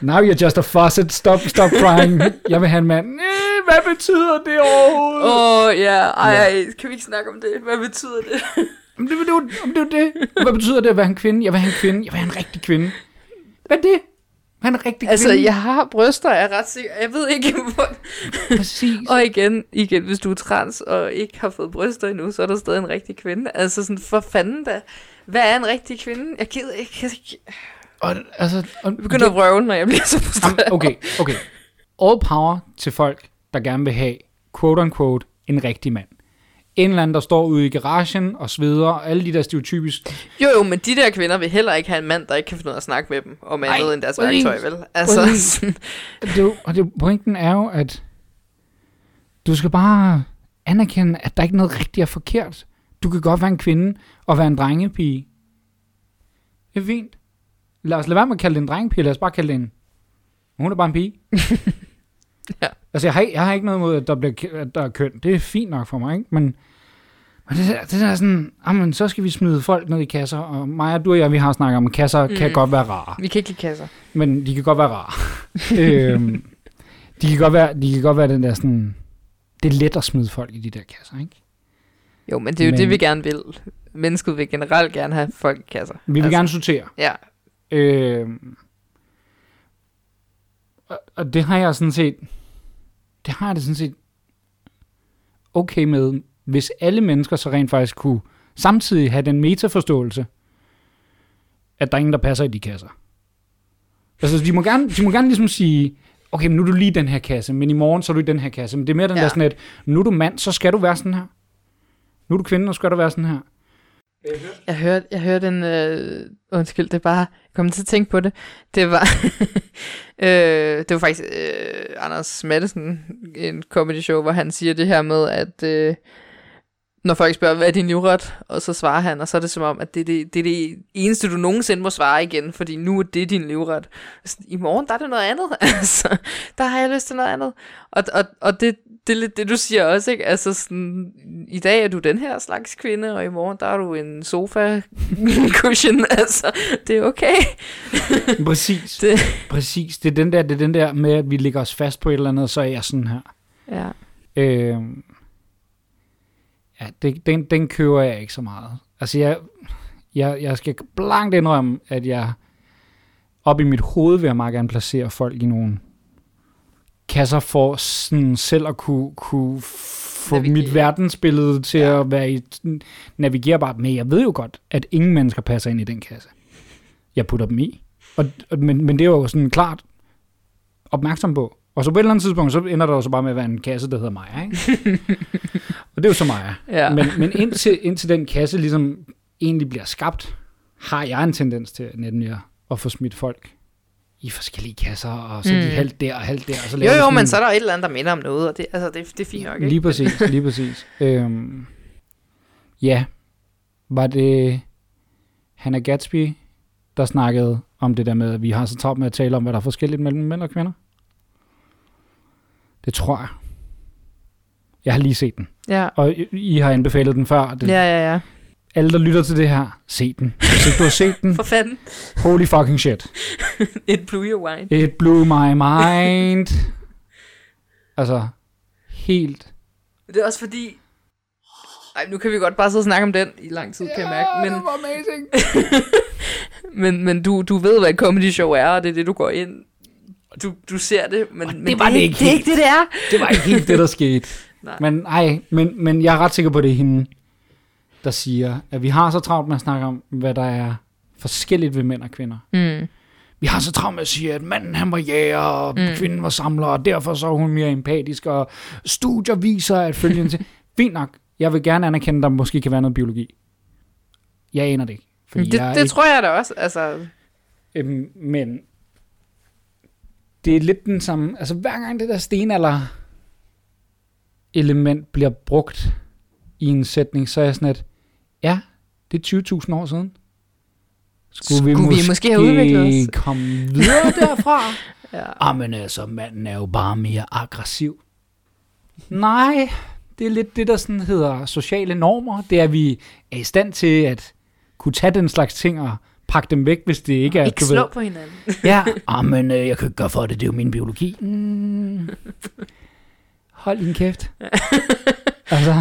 now you're just a faucet, stop, stop crying. Jeg vil have en mand. "Øh, Hvad betyder det overhovedet? Åh, oh, ja, ej, kan vi ikke snakke om det? Hvad betyder det? Om det, det, det, det, det, det. Hvad betyder det at være en kvinde? Jeg vil have en kvinde. Jeg vil have en rigtig kvinde. Hvad er det? Hvad er en rigtig altså, kvinde? jeg har bryster, jeg er ret sikker. Jeg ved ikke, hvor... Præcis. Og igen, igen, hvis du er trans og ikke har fået bryster endnu, så er der stadig en rigtig kvinde. Altså sådan, for fanden da. Hvad er en rigtig kvinde? Jeg gider ikke. Jeg Og, altså, og, begynder at vrøvle, når jeg bliver så frustreret. Okay, okay. All power til folk, der gerne vil have, quote unquote, en rigtig mand. En eller anden, der står ude i garagen og sveder, og alle de der stereotypisk. Jo, jo, men de der kvinder vil heller ikke have en mand, der ikke kan finde ud af at snakke med dem om andet end deres værktøj, vel? Altså, Det, og det, pointen er jo, at du skal bare anerkende, at der ikke er noget rigtigt og forkert. Du kan godt være en kvinde og være en drengepige. Det er fint. Lad os lade være med at kalde det en drengepige, lad os bare kalde det en... Hun er bare en pige. Ja. Altså, jeg har, ikke- jeg har ikke noget imod, at der, bliver, at der er køn. Det er fint nok for mig, ikke? Men, men det, der, det der er sådan, jamen, så skal vi smide folk ned i kasser, og og du og jeg, vi har snakket om, at kasser mm. kan godt være rare vi kan ikke lide kasser. men de kan godt være rare. øhm, de, kan godt være, de kan godt være den der sådan... Det er let at smide folk i de der kasser, ikke? Jo, men det er jo Men- det, vi gerne vil. Mennesket vil generelt gerne have folk i kasser. Vi vil altså, gerne sortere. Ja, Øhm, og, og det har jeg sådan set... Det har jeg det sådan set okay med, hvis alle mennesker så rent faktisk kunne samtidig have den metaforståelse, at der er ingen, der passer i de kasser. Altså, de må gerne, de må gerne ligesom sige, okay, men nu er du lige i den her kasse, men i morgen så er du i den her kasse. Men det er mere den ja. Ja. der sådan, at nu er du mand, så skal du være sådan her. Nu er du kvinde, så skal du være sådan her. Jeg hørte, jeg hørte en, øh, undskyld, det er bare, jeg kom til at tænke på det. Det var, øh, det var faktisk øh, Anders Madsen, en comedy show, hvor han siger det her med, at øh, når folk spørger, hvad er din livret? Og så svarer han, og så er det som om, at det er det, det, er det eneste, du nogensinde må svare igen, fordi nu er det din livret. Så, I morgen, der er det noget andet. altså, der har jeg lyst til noget andet. Og, og, og det, det er lidt det, du siger også, ikke? Altså sådan, i dag er du den her slags kvinde, og i morgen, der er du en sofa cushion. altså, det er okay. Præcis. Det, Præcis. Det er, den der, det er den der med, at vi lægger os fast på et eller andet, så er jeg sådan her. ja. Øh, ja, det, den, den køber jeg ikke så meget. Altså, jeg, jeg, jeg skal blankt indrømme, at jeg op i mit hoved vil jeg meget gerne placere folk i nogle kasser for sådan selv at kunne, kunne få Navigere. mit verdensbillede til Ja. at være i navigerbart. Men jeg ved jo godt, at ingen mennesker passer ind i den kasse. Jeg putter dem i. Og, og, men, men det er jo sådan klart opmærksom på. Og så på et eller andet tidspunkt, så ender der jo så bare med at være en kasse, der hedder Maja, ikke? og det er jo så Maja. Ja. Men, men indtil, indtil den kasse ligesom egentlig bliver skabt, har jeg en tendens til nemlig at- at få smidt folk i forskellige kasser, og så mm. de halvt der og halvt der. Og så Jo, jo, sådan men en- så er der et eller andet, der minder om noget, og det, altså, det, det er fint nok, ikke? Lige præcis, lige præcis. øhm, ja, var det Hannah Gatsby, der snakkede om det der med, at vi har så travlt med at tale om, hvad der er forskelligt mellem mænd og kvinder? Det tror jeg. Jeg har lige set den, Ja. og I, I har anbefalet den før. Det, Ja, ja, ja. Alle, der lytter til det her, se den. Hvis ikke du har set den, For fanden. holy fucking shit. Et blew your wine. It blew my mind. Altså, helt Det er også fordi... Ej, nu kan vi godt bare sidde og snakke om den i lang tid, kan jeg mærke. Men, var amazing. men, men du, du ved, hvad et comedy show er, og det er det, du går ind. Du, du ser det, men, men det var det er ikke Det er helt. ikke det, det er. Det var ikke helt det, der skete. Nej. Men, ej, men, men jeg er ret sikker på, det er hende, der siger, at vi har så travlt med at snakke om, hvad der er forskelligt ved mænd og kvinder. Mm. Vi har så travlt med at sige, at manden han var jæger, og mm. kvinden var samler, og derfor så er hun mere empatisk, og studier viser, at følgende til... Fint nok, jeg vil gerne anerkende, at der måske kan være noget biologi. Jeg aner det ikke. Fordi Det, jeg det ikke, tror jeg da også. Altså, øhm, men det er lidt den samme... Altså hver gang det der stenalder element bliver brugt i en sætning, så er jeg sådan et, ja, det er 20.000 år siden. Skulle, Skulle vi måske have udviklet os? komme videre derfra? ja. Ah, men altså, manden er jo bare mere aggressiv. Nej, det er lidt det, der sådan hedder sociale normer. Det er, at vi er i stand til at kunne tage den slags ting og pakke dem væk, hvis det ikke er... Ikke slå på hinanden. Ja, ah, men øh, jeg kan ikke gøre for det, det er jo min biologi. Mm. Hold din kæft. altså,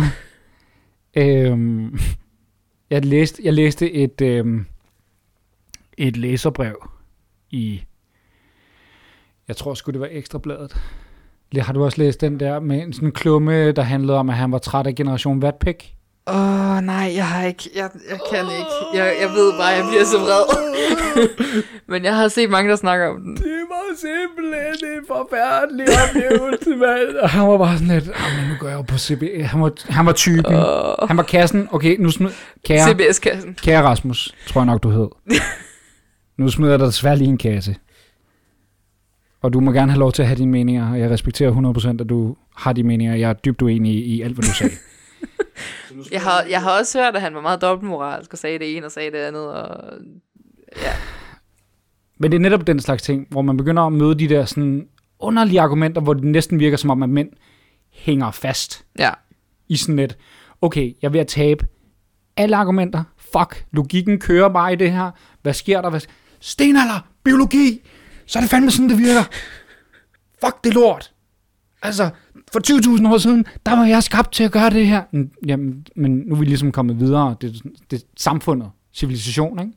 øhm, jeg, læste, jeg læste et, øhm, et læserbrev i, jeg tror skulle det var Ekstrabladet. Har du også læst den der med en sådan klumme, der handlede om, at han var træt af generation Vatpik? Åh, oh, nej, jeg har ikke, jeg, jeg kan ikke. Jeg, jeg ved bare, jeg bliver så vred. Men jeg har set mange, der snakker om den. Det var simpelthen en forfærdelig oplevelse, mand. Og han var bare sådan lidt, men nu går jeg jo på CB. Han var, han var typen. Åh, Han var kassen. Okay, nu smid... Kære, CBS-kassen. kære Rasmus, tror jeg nok, du hed. Nu smider jeg dig desværre lige en kasse. Og du må gerne have lov til at have dine meninger, og jeg respekterer 100% at du har de meninger. Jeg er dybt uenig i, i alt, hvad du sagde. Jeg har, jeg har også hørt, at han var meget dobbeltmoralsk og sagde det ene og sagde det andet. Og... Ja. Men det er netop den slags ting, hvor man begynder at møde de der sådan underlige argumenter, hvor det næsten virker som om, at mænd hænger fast ja. i sådan et, okay, jeg er ved at tabe alle argumenter. Fuck, logikken kører bare i det her. Hvad sker der? Hvad... Stenalder, biologi, så er det fandme sådan, det virker. Fuck, det lort. Altså, for 20.000 år siden, der var jeg skabt til at gøre det her. Mm, Jamen, men nu er vi ligesom kommet videre. Det, er- det er samfundet, civilisation, ikke?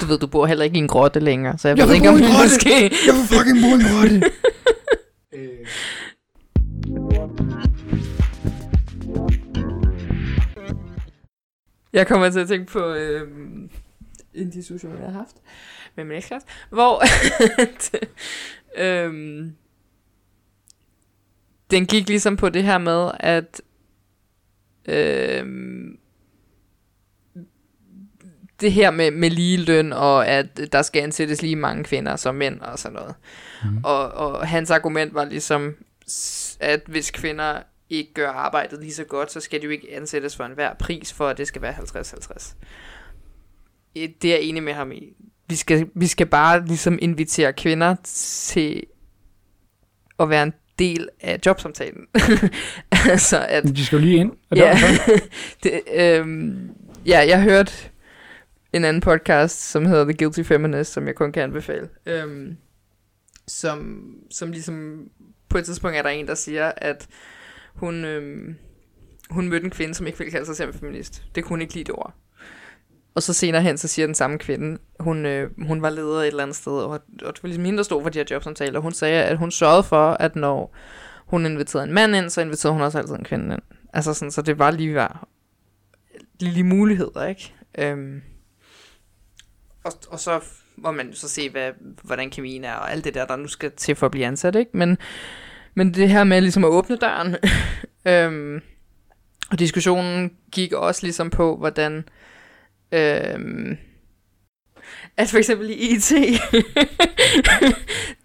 Du ved, du bor heller ikke i en grotte længere, så jeg, Jeg ved vil ikke, bo om det grotte. måske... Jeg vil fucking bo i en grotte. Jeg kommer til at tænke på øh, en diskussion, jeg har haft med min ekskæreste, hvor at, øhm, den gik ligesom på det her med, at øhm, det her med, med lige løn, og at der skal ansættes lige mange kvinder som mænd og sådan noget. Mm. Og, og hans argument var ligesom, at hvis kvinder ikke gør arbejdet lige så godt, så skal de jo ikke ansættes for enhver pris, for at det skal være 50-50. Det er jeg enig med ham i. Vi skal, vi skal bare ligesom invitere kvinder til at være en del af jobsamtalen. altså at... De skal jo lige ind. Ja, det, øhm, ja, jeg hørte en anden podcast, som hedder The Guilty Feminist, som jeg kun kan anbefale. Øhm, som, som ligesom på et tidspunkt er der en, der siger, at hun, øhm, hun mødte en kvinde, som ikke ville kalde sig selv feminist. Det kunne hun ikke lide det ord. Og så senere hen, så siger den samme kvinde, hun, øh, hun var leder et eller andet sted, og, og det var ligesom hende, der stod for de her jobsamtaler. Hun sagde, at hun sørgede for, at når hun inviterede en mand ind, så inviterede hun også altid en kvinde ind. Altså sådan, så det var lige var lige muligheder, ikke? Øhm, og, og så må man så se, hvad, hvordan kemien er, og alt det der, der nu skal til for at blive ansat, ikke? Men, men det her med ligesom at åbne døren, øhm, og diskussionen gik også ligesom på, hvordan øhm, at for eksempel i IT,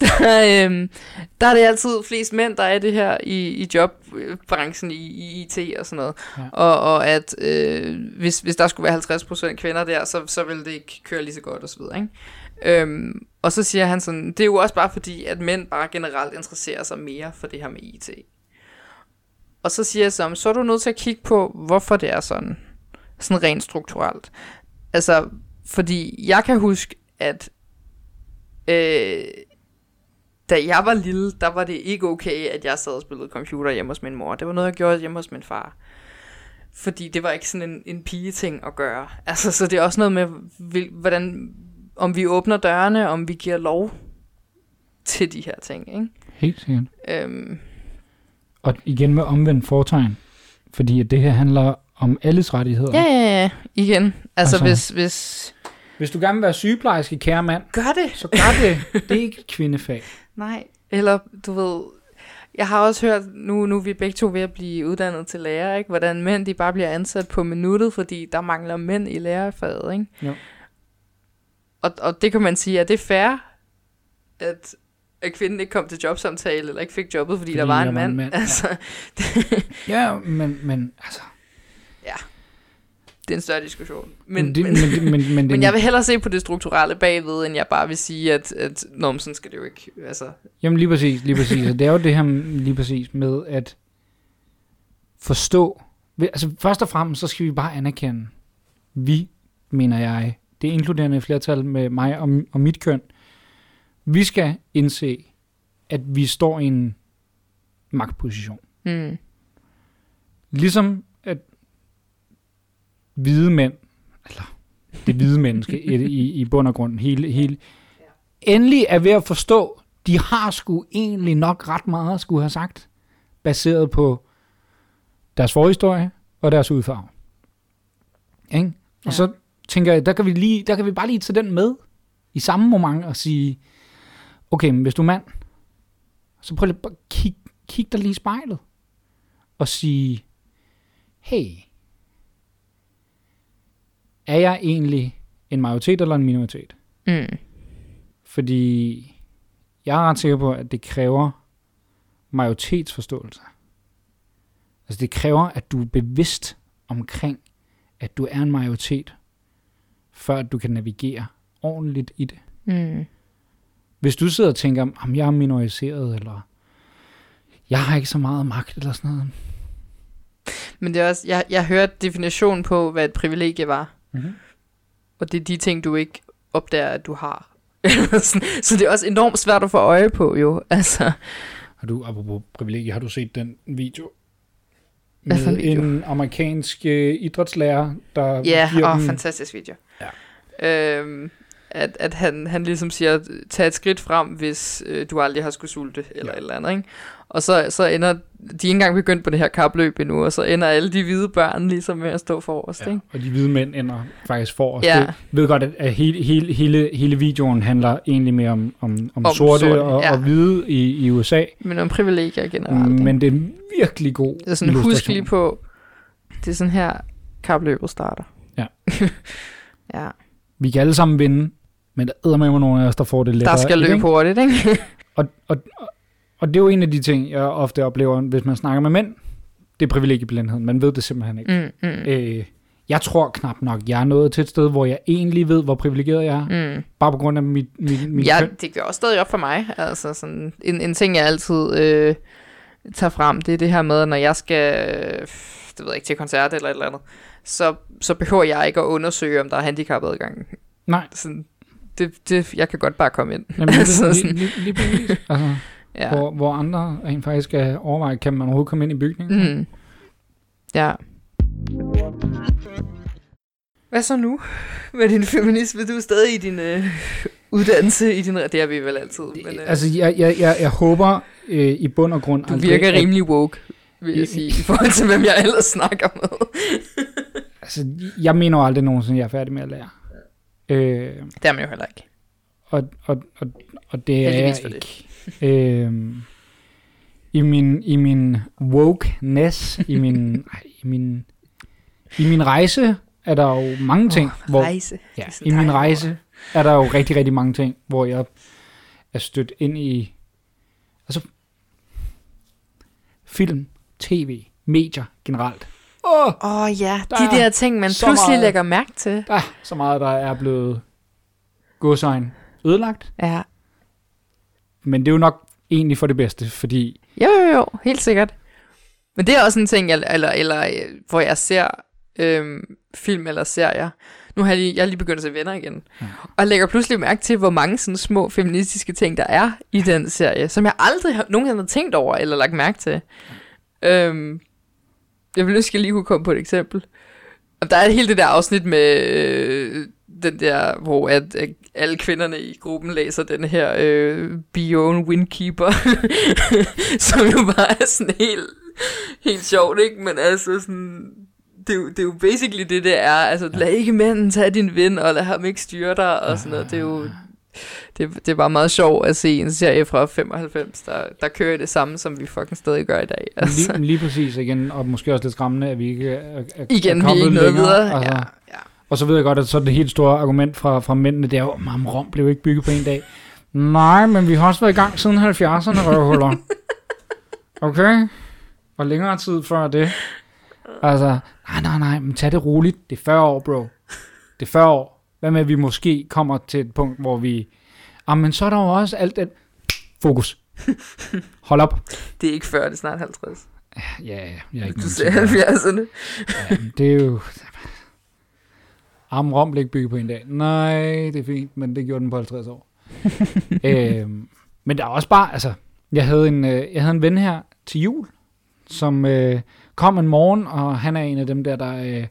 der, øhm, der er det altid flest mænd, der er det her i, i jobbranchen i, i IT og sådan noget. Ja. Og, og at øh, hvis, hvis der skulle være 50% kvinder der, så, så ville det ikke køre lige så godt videre. Ikke? Øhm, og så siger han sådan, det er jo også bare fordi, at mænd bare generelt interesserer sig mere for det her med IT. Og så siger jeg så, så er du nødt til at kigge på, hvorfor det er sådan. Sådan rent strukturelt. Altså, fordi jeg kan huske, at øh, da jeg var lille, der var det ikke okay, at jeg sad og spillede computer hjemme hos min mor. Det var noget, jeg gjorde hjemme hos min far. Fordi det var ikke sådan en, en pige-ting at gøre. Altså, så det er også noget med, hvordan, om vi åbner dørene, om vi giver lov til de her ting, ikke? Helt sikkert. Øhm, og igen med omvendt fortegn. Fordi at det her handler om alles rettigheder. Ja, ja, ja. Igen. Altså, altså hvis, hvis... Hvis du gerne vil være sygeplejerske, kære mand. Gør det. Så gør det. Det er ikke et kvindefag. Nej. Eller, du ved... Jeg har også hørt, nu, nu er vi begge to ved at blive uddannet til lærer, ikke? hvordan mænd de bare bliver ansat på minuttet, fordi der mangler mænd i lærerfaget. Ikke? Jo. Og, og det kan man sige, at det er fair, at, at kvinden ikke kom til jobsamtale, eller ikke fik jobbet, fordi, fordi der var en mand. En mand. Altså, ja. ja, men, men altså, det er en større diskussion. Men, det, men, men, men, men, men jeg vil hellere se på det strukturelle bagved, end jeg bare vil sige, at, at nå, sådan skal det jo ikke. Altså. Jamen lige præcis, lige præcis. det er jo det her lige præcis med at forstå. Altså først og fremmest, så skal vi bare anerkende, vi, mener jeg, det er inkluderende flertal med mig og, og mit køn, vi skal indse, at vi står i en magtposition. Mm. Ligesom hvide mænd, eller det hvide menneske i, i bund og grund, hele, hele, endelig er ved at forstå, de har sgu egentlig nok ret meget at skulle have sagt, baseret på deres forhistorie og deres udfarve. Ikke? Og ja. så tænker jeg, der kan, vi lige, der kan vi bare lige tage den med i samme moment og sige, okay, men hvis du er mand, så prøv lige at kig, kig dig lige i spejlet og sige, hey, er jeg egentlig en majoritet eller en minoritet? Mm. Fordi jeg er ret sikker på, at det kræver majoritetsforståelse. Altså det kræver, at du er bevidst omkring, at du er en majoritet, før du kan navigere ordentligt i det. Mm. Hvis du sidder og tænker, om jeg er minoriseret, eller jeg har ikke så meget magt, eller sådan noget. Men det er også, jeg, jeg hørte definition på, hvad et privilegie var. Mm-hmm. Og det er de ting, du ikke opdager, at du har. så det er også enormt svært at få øje på, jo. Altså. Har du, apropos privilegie, har du set den video? Med en, video? en amerikansk uh, idrætslærer, der Ja, giver oh, dem... fantastisk video. Ja. Øhm, at, at han, han ligesom siger, tag et skridt frem, hvis øh, du aldrig har skulle sulte, eller ja. et eller andet, ikke? Og så, så ender, de er ikke engang begyndt på det her kapløb endnu, og så ender alle de hvide børn ligesom med at stå forrest, Ja, ikke? og de hvide mænd ender faktisk for os. Ja. Jeg ved godt, at, hele, hele, hele, hele videoen handler egentlig mere om, om, om, Om sorte, sorte, og, ja. og hvide i, i USA. Men om privilegier generelt, ikke? Men det er virkelig god Det er sådan, husk lige på, det er sådan her, kapløbet starter. Ja. ja, Vi kan alle sammen vinde, men der er med nogle af os, der får det lettere. der skal ikke? løbe hurtigt, ikke? Og, og, og det er jo en af de ting, jeg ofte oplever, hvis man snakker med mænd. Det er privilegieblindheden. Man ved det simpelthen ikke. Mm, mm, Øh, jeg tror knap nok, jeg er nået til et sted, hvor jeg egentlig ved, hvor privilegeret jeg er. mm. Bare på grund af mit, mit, mit Ja, køn. det gør også stadig op for mig. Altså sådan, en, en ting, jeg altid øh, tager frem, det er det her med, når jeg skal, øh, det ved jeg ikke, til koncert eller et eller andet, så, så behøver jeg ikke at undersøge, om der er handicapadgang. Nej, Sådan, det, det, jeg kan godt bare komme ind. Jamen, lige, Altså lige, sådan- lige, lige præcis. Altså, Ja. hvor, hvor andre rent faktisk skal overveje, kan man overhovedet komme ind i bygningen? Mm. Ja. Hvad så nu med din feminisme? Du er stadig i din øh, uddannelse, i din, det er vi vel altid. Men, øh, Altså, jeg, jeg, jeg, jeg håber øh, i bund og grund du aldrig, virker at- rimelig woke, vil jeg sige, i forhold til, hvem jeg ellers snakker med. Altså, jeg mener jo aldrig nogensinde, at jeg er færdig med at lære. Øh, Det er man jo heller ikke. og, og, og, og det er Heldigvis jeg for det. Ikke. Øh, I min, i min wokeness, i min, ej, i min, i min rejse, er der jo mange ting, Åh, hvor, Rejse. Ja, i min rejse er der jo rigtig, rigtig mange ting, hvor jeg er stødt ind i altså film, tv, medier generelt. Åh, oh, Åh oh, ja, Der de er der ting, man pludselig meget. lægger mærke til. der er så meget, der er blevet godsøjne ødelagt. Ja. Men det er jo nok egentlig for det bedste, fordi Jo, jo, jo, helt sikkert. Men det er også en ting, jeg, eller, eller, øh, hvor jeg ser øhm, film eller serier. Nu har jeg lige, jeg er lige begyndt at se venner igen. Ja. Og lægger pludselig mærke til, hvor mange sådan små feministiske ting, der er i den serie, som jeg aldrig har, nogensinde har tænkt over eller lagt mærke til. Øhm, jeg vil ønske, at jeg lige kunne komme på et eksempel. Og der er hele det der afsnit med øh, den der, hvor at, at alle kvinderne i gruppen læser den her øh, Be Your Own Windkeeper, som jo bare er sådan helt, helt sjovt, ikke? Men altså sådan, det er, jo, det er jo basically det, det er. Altså, lad ikke manden tage din ven, og lad ham ikke styre dig, og sådan noget. Det er jo, det, det bare meget sjovt at se en serie fra 95, der, der kører det samme, som vi fucking stadig gør i dag. Altså. lige, lige præcis igen, og måske også lidt skræmmende, at vi ikke er, er, Igen, er vi er ikke kommet noget længere. videre. Altså, ja. Og så ved jeg godt, at så det helt store argument fra, fra mændene, det er jo, at Rom blev ikke bygget på en dag. Nej, men vi har også været i gang siden 70'erne, røvhuller. Okay? Og længere tid før det. Altså, nej, nej, nej, men tag det roligt. Det er 40 år, bro. Det er 40 år. Hvad med, at vi måske kommer til et punkt, hvor vi... Ah, men så er der jo også alt det... Fokus. Hold op. Det er ikke før, det er snart 50. Ja, ja, jeg er ikke Du til- 70'erne. Ja, det er jo... Arm Rom blev ikke bygget på en dag. Nej, det er fint, men det gjorde den på 50 år. øhm, men der er også bare, altså, jeg havde en, øh, jeg havde en ven her til jul, som øh, kom en morgen, og han er en af dem der, der øh,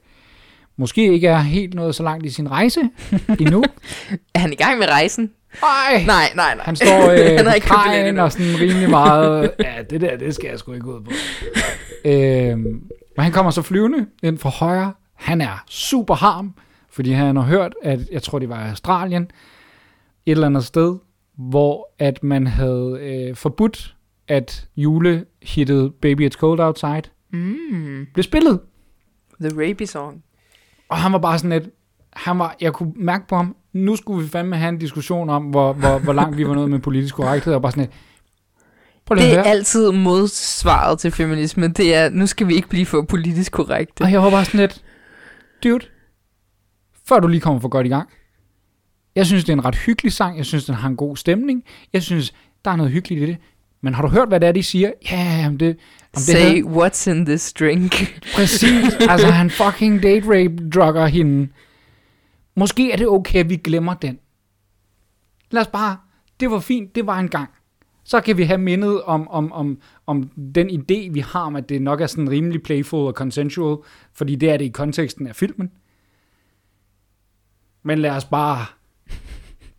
måske ikke er helt nået så langt i sin rejse endnu. Er han i gang med rejsen? Ej, Nej, nej, nej. han står øh, han ikke kajen og sådan rimelig meget, ja, det der, det skal jeg sgu ikke ud på. øhm, men han kommer så flyvende ind fra højre. Han er super harm, fordi han har hørt, at jeg tror, det var i Australien, et eller andet sted, hvor at man havde øh, forbudt, at julehittet Baby It's Cold Outside Mm, blev spillet. the Rapey song. Og han var bare sådan lidt, han var, jeg kunne mærke på ham, nu skulle vi fandme have en diskussion om, hvor, hvor, hvor langt vi var nået med politisk korrekthed, og bare sådan lidt, prøv Det er altid modsvaret til feminisme. Det er, nu skal vi ikke blive for politisk korrekte. Og jeg var bare sådan lidt, dude, før du lige kommer for godt i gang. Jeg synes, det er en ret hyggelig sang. Jeg synes, den har en god stemning. Jeg synes, der er noget hyggeligt i det. Men har du hørt, hvad det er, de siger? Ja, yeah, det, om det Say, havde, what's in this drink? præcis. altså, han fucking date rape drugger hende. Måske er det okay, at vi glemmer den. Lad os bare, det var fint, det var en gang. Så kan vi have mindet om, om, om, om den idé, vi har om, at det nok er sådan rimelig playful og consensual, fordi det er det i konteksten af filmen. Men lad os bare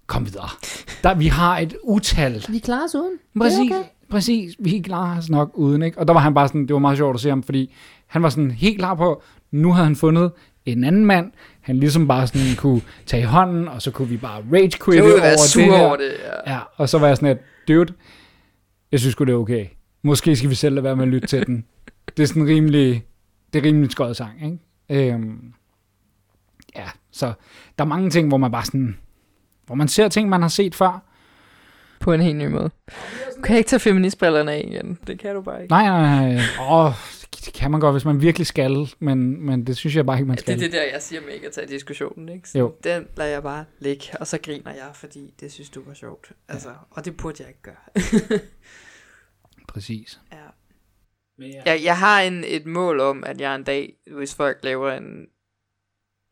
kom videre. Der, vi har et utal. Vi klarer os uden. Præcis, okay. præcis. Vi klarer os nok uden, ikke? Og der var han bare sådan, det var meget sjovt at se ham, fordi han var sådan helt klar på, nu havde han fundet en anden mand, han ligesom bare sådan kunne tage i hånden, og så kunne vi bare rage quit Jeg over det sur her. over det. Ja. Ja, og så var jeg sådan et, dude, jeg synes sgu det er okay. Måske skal vi selv lade være med at lytte til den. Det er sådan rimelig, det er rimelig skøjet sang, ikke? Øhm, ja, så der er mange ting, hvor man bare sådan, hvor man ser ting, man har set før. På en helt ny måde. Du kan ikke tage feministbrillerne af igen. Det kan du bare ikke. Nej, nej, nej. Åh, det kan man godt, hvis man virkelig skal, men, men det synes jeg bare ikke, man Det skal. er det der, jeg siger med ikke at tage diskussionen, ikke? Så Jo. Den lader jeg bare ligge, og så griner jeg, fordi det synes du var sjovt. Altså, og det burde jeg ikke gøre. Præcis. ja. Ja. Jeg, jeg har en, et mål om, at jeg en dag, hvis folk laver en,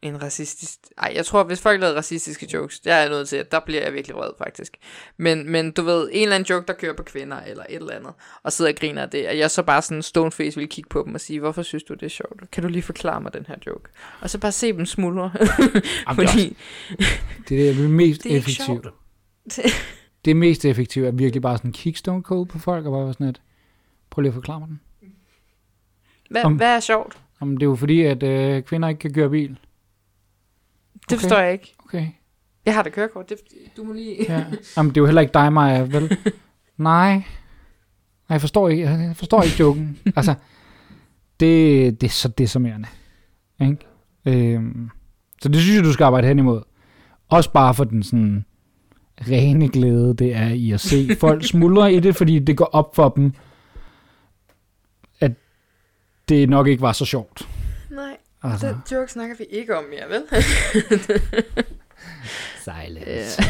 en racistisk... Ej, jeg tror, hvis folk laver racistiske jokes, der er jeg nødt til, at der bliver jeg virkelig vred, faktisk. Men, men du ved, en eller anden joke, der kører på kvinder, eller et eller andet, og sidder og griner af det, at jeg så bare sådan stoneface vil kigge på dem og sige, hvorfor synes du, det er sjovt? Kan du lige forklare mig den her joke? Og så bare se dem smuldre. Jamen, er Fordi, det er det mest Det er sjovt. Det mest effektive er virkelig bare sådan kick stone cold på folk, og bare sådan et, prøv lige at forklare mig den. hvad, Om- hvad er sjovt? Jamen, det er jo fordi, at øh, kvinder ikke kan køre bil. Det Okay. forstår jeg ikke. Okay. Jeg har da kørekort. Det, du må lige... Ja. Jamen, det er jo heller ikke dig, Maja, vel? Nej. Nej, jeg forstår ikke, jeg forstår ikke joken. altså, det, det er så desarmerende. Ikke? Øhm, så det synes jeg, du skal arbejde hen imod. Også bare for den sådan rene glæde, det er i at se folk smuldre i det, fordi det går op for dem, at det nok ikke var så sjovt. Nej, Altså, den joke snakker vi ikke om mere, vel? silence.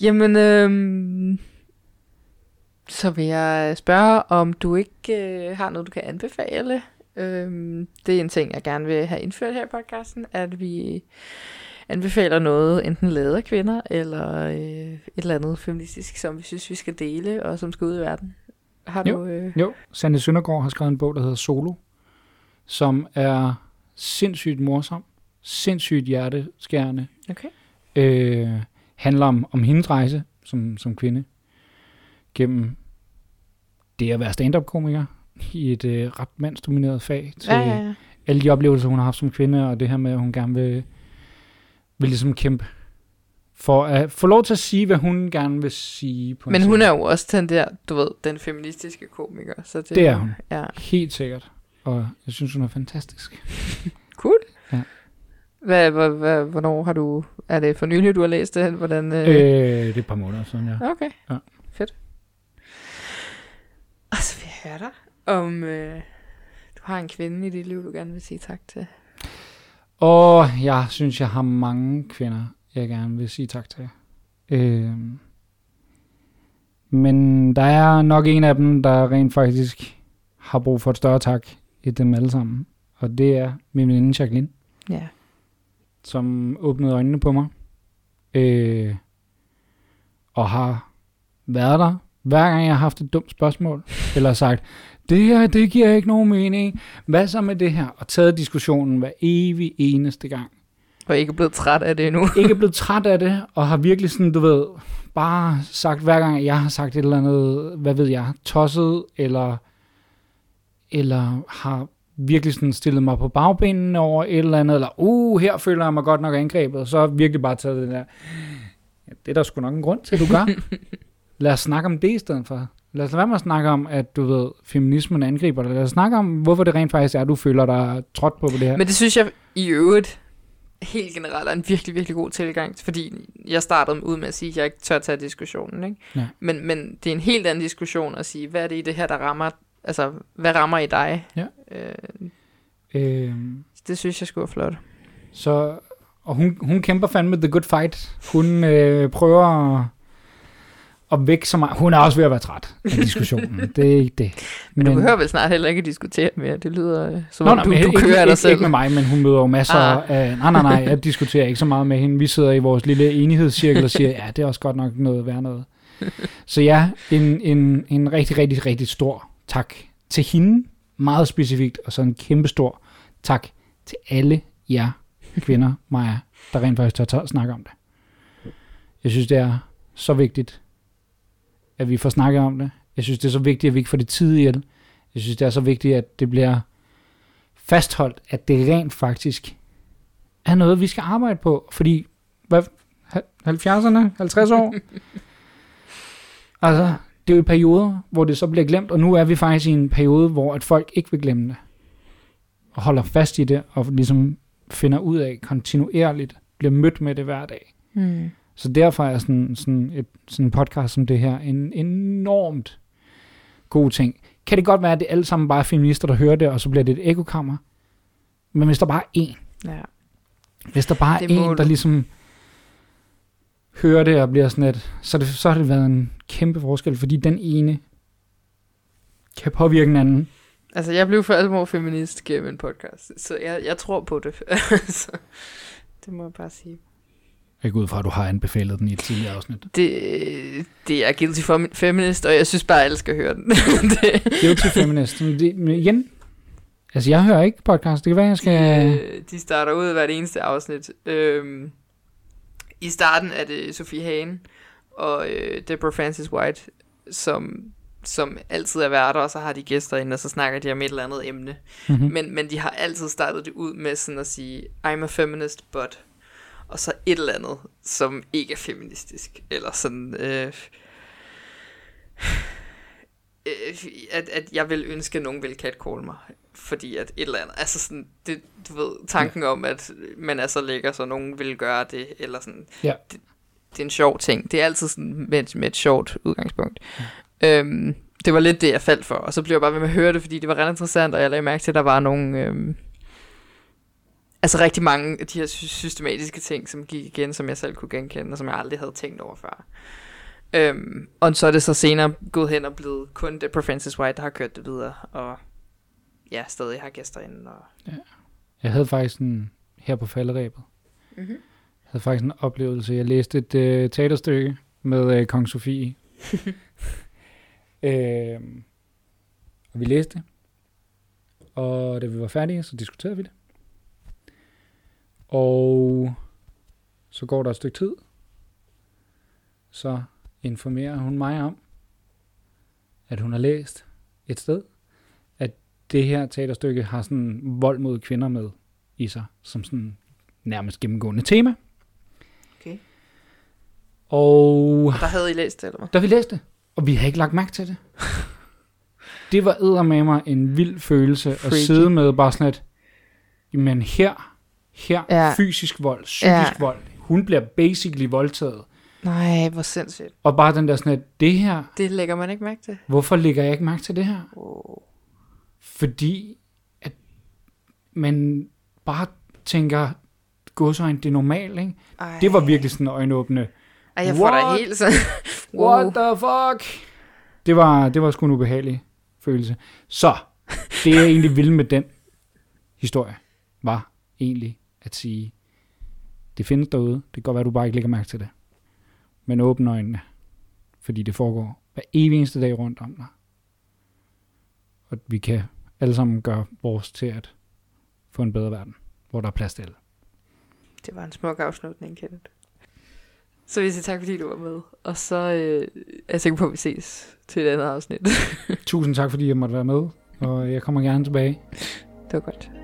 Jamen, øhm, så vil jeg spørge, om du ikke øh, har noget, du kan anbefale. Øhm, det er en ting, jeg gerne vil have indført her i podcasten, at vi anbefaler noget, enten lavet af kvinder, eller øh, et eller andet feministisk, som vi synes, vi skal dele, og som skal ud i verden. Har Jo. du... Øh, Jo, Sande Søndergaard har skrevet en bog, der hedder Solo, som er sindssygt morsom, sindssygt hjerteskærende, okay. øh, handler om, om hendes rejse som, som kvinde gennem det at være stand-up-komiker i et øh, ret mandsdomineret fag til Ja, ja, ja. alle de oplevelser, hun har haft som kvinde, og det her med, at hun gerne vil, vil ligesom kæmpe for at få lov til at sige, hvad hun gerne vil sige. På en Men scene. hun er jo også den der, du ved, den feministiske komiker. Så det, Det er hun. Ja. Helt sikkert. Og jeg synes, hun er fantastisk. Cool. Ja. Hvad, hvad, hvad, hvornår har du... Er det for nylig, du har læst det? Hvordan, øh... Øh, det er et par måneder siden, ja. Okay. Ja. Fedt. Og så vil jeg høre dig, om øh, du har en kvinde i dit liv, du gerne vil sige tak til. Og jeg synes, jeg har mange kvinder, jeg gerne vil sige tak til. Øh, men der er nok en af dem, der rent faktisk har brug for et større tak i dem alle sammen. Og det er min veninde Jacqueline, Ja. som åbnede øjnene på mig. Øh, og har været der, hver gang jeg har haft et dumt spørgsmål, eller sagt, det her, det giver ikke nogen mening. Hvad så med det her? Og taget diskussionen hver evig eneste gang. Og ikke er blevet træt af det endnu. Ikke er blevet træt af det, og har virkelig sådan, du ved, bare sagt hver gang, jeg har sagt et eller andet, hvad ved jeg, tosset, eller, eller har virkelig sådan stillet mig på bagbenene over et eller andet, eller uh, her føler jeg mig godt nok angrebet, og så virkelig bare taget det der, ja, det er der sgu nok en grund til, du gør. Lad os snakke om det i stedet for. Lad os lade være med at snakke om, at du ved, feminismen angriber dig. Lad os snakke om, hvorfor det rent faktisk er, du føler dig trådt på på det her. Men det synes jeg i øvrigt helt generelt er en virkelig, virkelig god tilgang. Fordi jeg startede ud med at sige, at jeg ikke tør tage diskussionen. Ikke? Ja. Men, men det er en helt anden diskussion at sige, hvad er det i det her, der rammer... Altså, hvad rammer i dig? Ja. Øh, Øh, det synes jeg skulle være flot. Så, og hun, hun kæmper fandme the good fight. Hun øh, prøver at vække så meget. Hun er også ved at være træt af diskussionen. det er ikke det. Men, men du behøver vel snart heller ikke diskutere mere. Det lyder øh, som Nå, om du, du ikke, kører ikke, dig ikke, selv. ikke med mig, men hun møder jo masser Ah. af... Nej, nej, nej, jeg diskuterer ikke så meget med hende. Vi sidder i vores lille enighedscirkel og siger, ja, det er også godt nok noget værd noget. Så ja, en, en, en rigtig, rigtig, rigtig stor tak til hende, meget specifikt, og så en kæmpe stor tak til alle jer kvinder, Maja, der rent faktisk tør tage snakke om det. Jeg synes, det er så vigtigt, at vi får snakket om det. Jeg synes, det er så vigtigt, at vi ikke får det tid ihjel. Jeg synes, det er så vigtigt, at det bliver fastholdt, at det rent faktisk er noget, vi skal arbejde på. Fordi, hvad, 70'erne, 50 år? altså, det er jo i perioder, hvor det så bliver glemt, og nu er vi faktisk i en periode, hvor at folk ikke vil glemme det. Og holder fast i det, og ligesom finder ud af kontinuerligt, bliver mødt med det hver dag. Mm. Så derfor er sådan, sådan, et, sådan en podcast som det her en enormt god ting. Kan det godt være, at det alle sammen bare er feminister, der hører det, og så bliver det et ekokammer? Men hvis der bare er én, Ja. hvis der bare er Det må en, du. der ligesom hører det og bliver sådan et, så, det, så har det været en kæmpe forskel, fordi den ene kan påvirke den anden. Altså, jeg blev for alvor feminist gennem en podcast, så jeg, jeg tror på det. så, det må jeg bare sige. Jeg går ud fra, at du har anbefalet den i et tidligere afsnit. Det, det er guilty feminist, og jeg synes bare, at alle skal høre den. det, Guilty Feminist. Det, men igen, altså jeg hører ikke podcast. Det kan være, jeg skal... de, øh, de starter ud hvert eneste afsnit. Øhm, I starten er det Sofie Hagen og øh, Deborah Francis White, som, som altid er værter, og så har de gæster inde, og så snakker de om et eller andet emne. Mm-hmm. Men, men de har altid startet det ud med sådan at sige, I'm a feminist, but... Og så et eller andet, som ikke er feministisk. Eller sådan... Øh, øh, at, at jeg vil ønske, at nogen vil catcall mig. Fordi at et eller andet... Altså sådan, det, du ved, tanken om, at man er så lækker, så nogen vil gøre det. Eller sådan... Ja. Det, det er en sjov ting. Det er altid sådan med, et- med et sjovt udgangspunkt. Øhm, det var lidt det, jeg faldt for. Og så blev jeg bare ved med at høre det, fordi det var ret interessant, og jeg lagde mærke til, at der var nogle... Øhm, altså rigtig mange af de her sy- systematiske ting, som gik igen, som jeg selv kunne genkende, og som jeg aldrig havde tænkt over før. Øhm, og så er det så senere gået hen og blevet kun det Francis White, der har kørt det videre, og ja, stadig har gæster inde. Og... Jeg havde faktisk en, her på falderæbet, Mm-hmm. jeg havde faktisk en oplevelse. Jeg læste et øh, teaterstykke med øh, Kong Sofie. øh, og vi læste. Og da vi var færdige, så diskuterede vi det. Og så går der et stykke tid. Så informerer hun mig om, at hun har læst et sted, at det her teaterstykke har sådan vold mod kvinder med i sig, som sådan nærmest gennemgående tema. Okay. Og Der havde I læst det, eller hvad? da vi læste det, og vi havde ikke lagt mærke til det. Det var eddermame en vild følelse at Freaky. sidde med bare sådan et, men her, her, Ja. fysisk vold, psykisk Ja. vold. Hun bliver basically voldtaget. Nej, hvor sindssygt. Og bare den der sådan et, det her, Det lægger man ikke mærke til. hvorfor lægger jeg ikke mærke til det her? Oh. Fordi at man bare tænker, godsøjne, det er normalt, ikke? Ej. Det var virkelig sådan øjenåbende. Ej, jeg får What? helt sådan... What the fuck? Det var, det var sgu en ubehagelig følelse. Så, det jeg egentlig ville med den historie, var egentlig at sige, det findes derude. Det kan godt være, du bare ikke lægger mærke til det. Men åbn øjnene. Fordi det foregår hver evig eneste dag rundt om dig. Og vi kan alle sammen gøre vores til at få en bedre verden, hvor der er plads til alle. Det var en smuk afslutning, Kenneth. Så vil jeg sige tak, fordi du var med. Og så øh, er jeg sikker på, at vi ses til et andet afsnit. Tusind tak, fordi jeg måtte være med, og jeg kommer gerne tilbage. det var godt.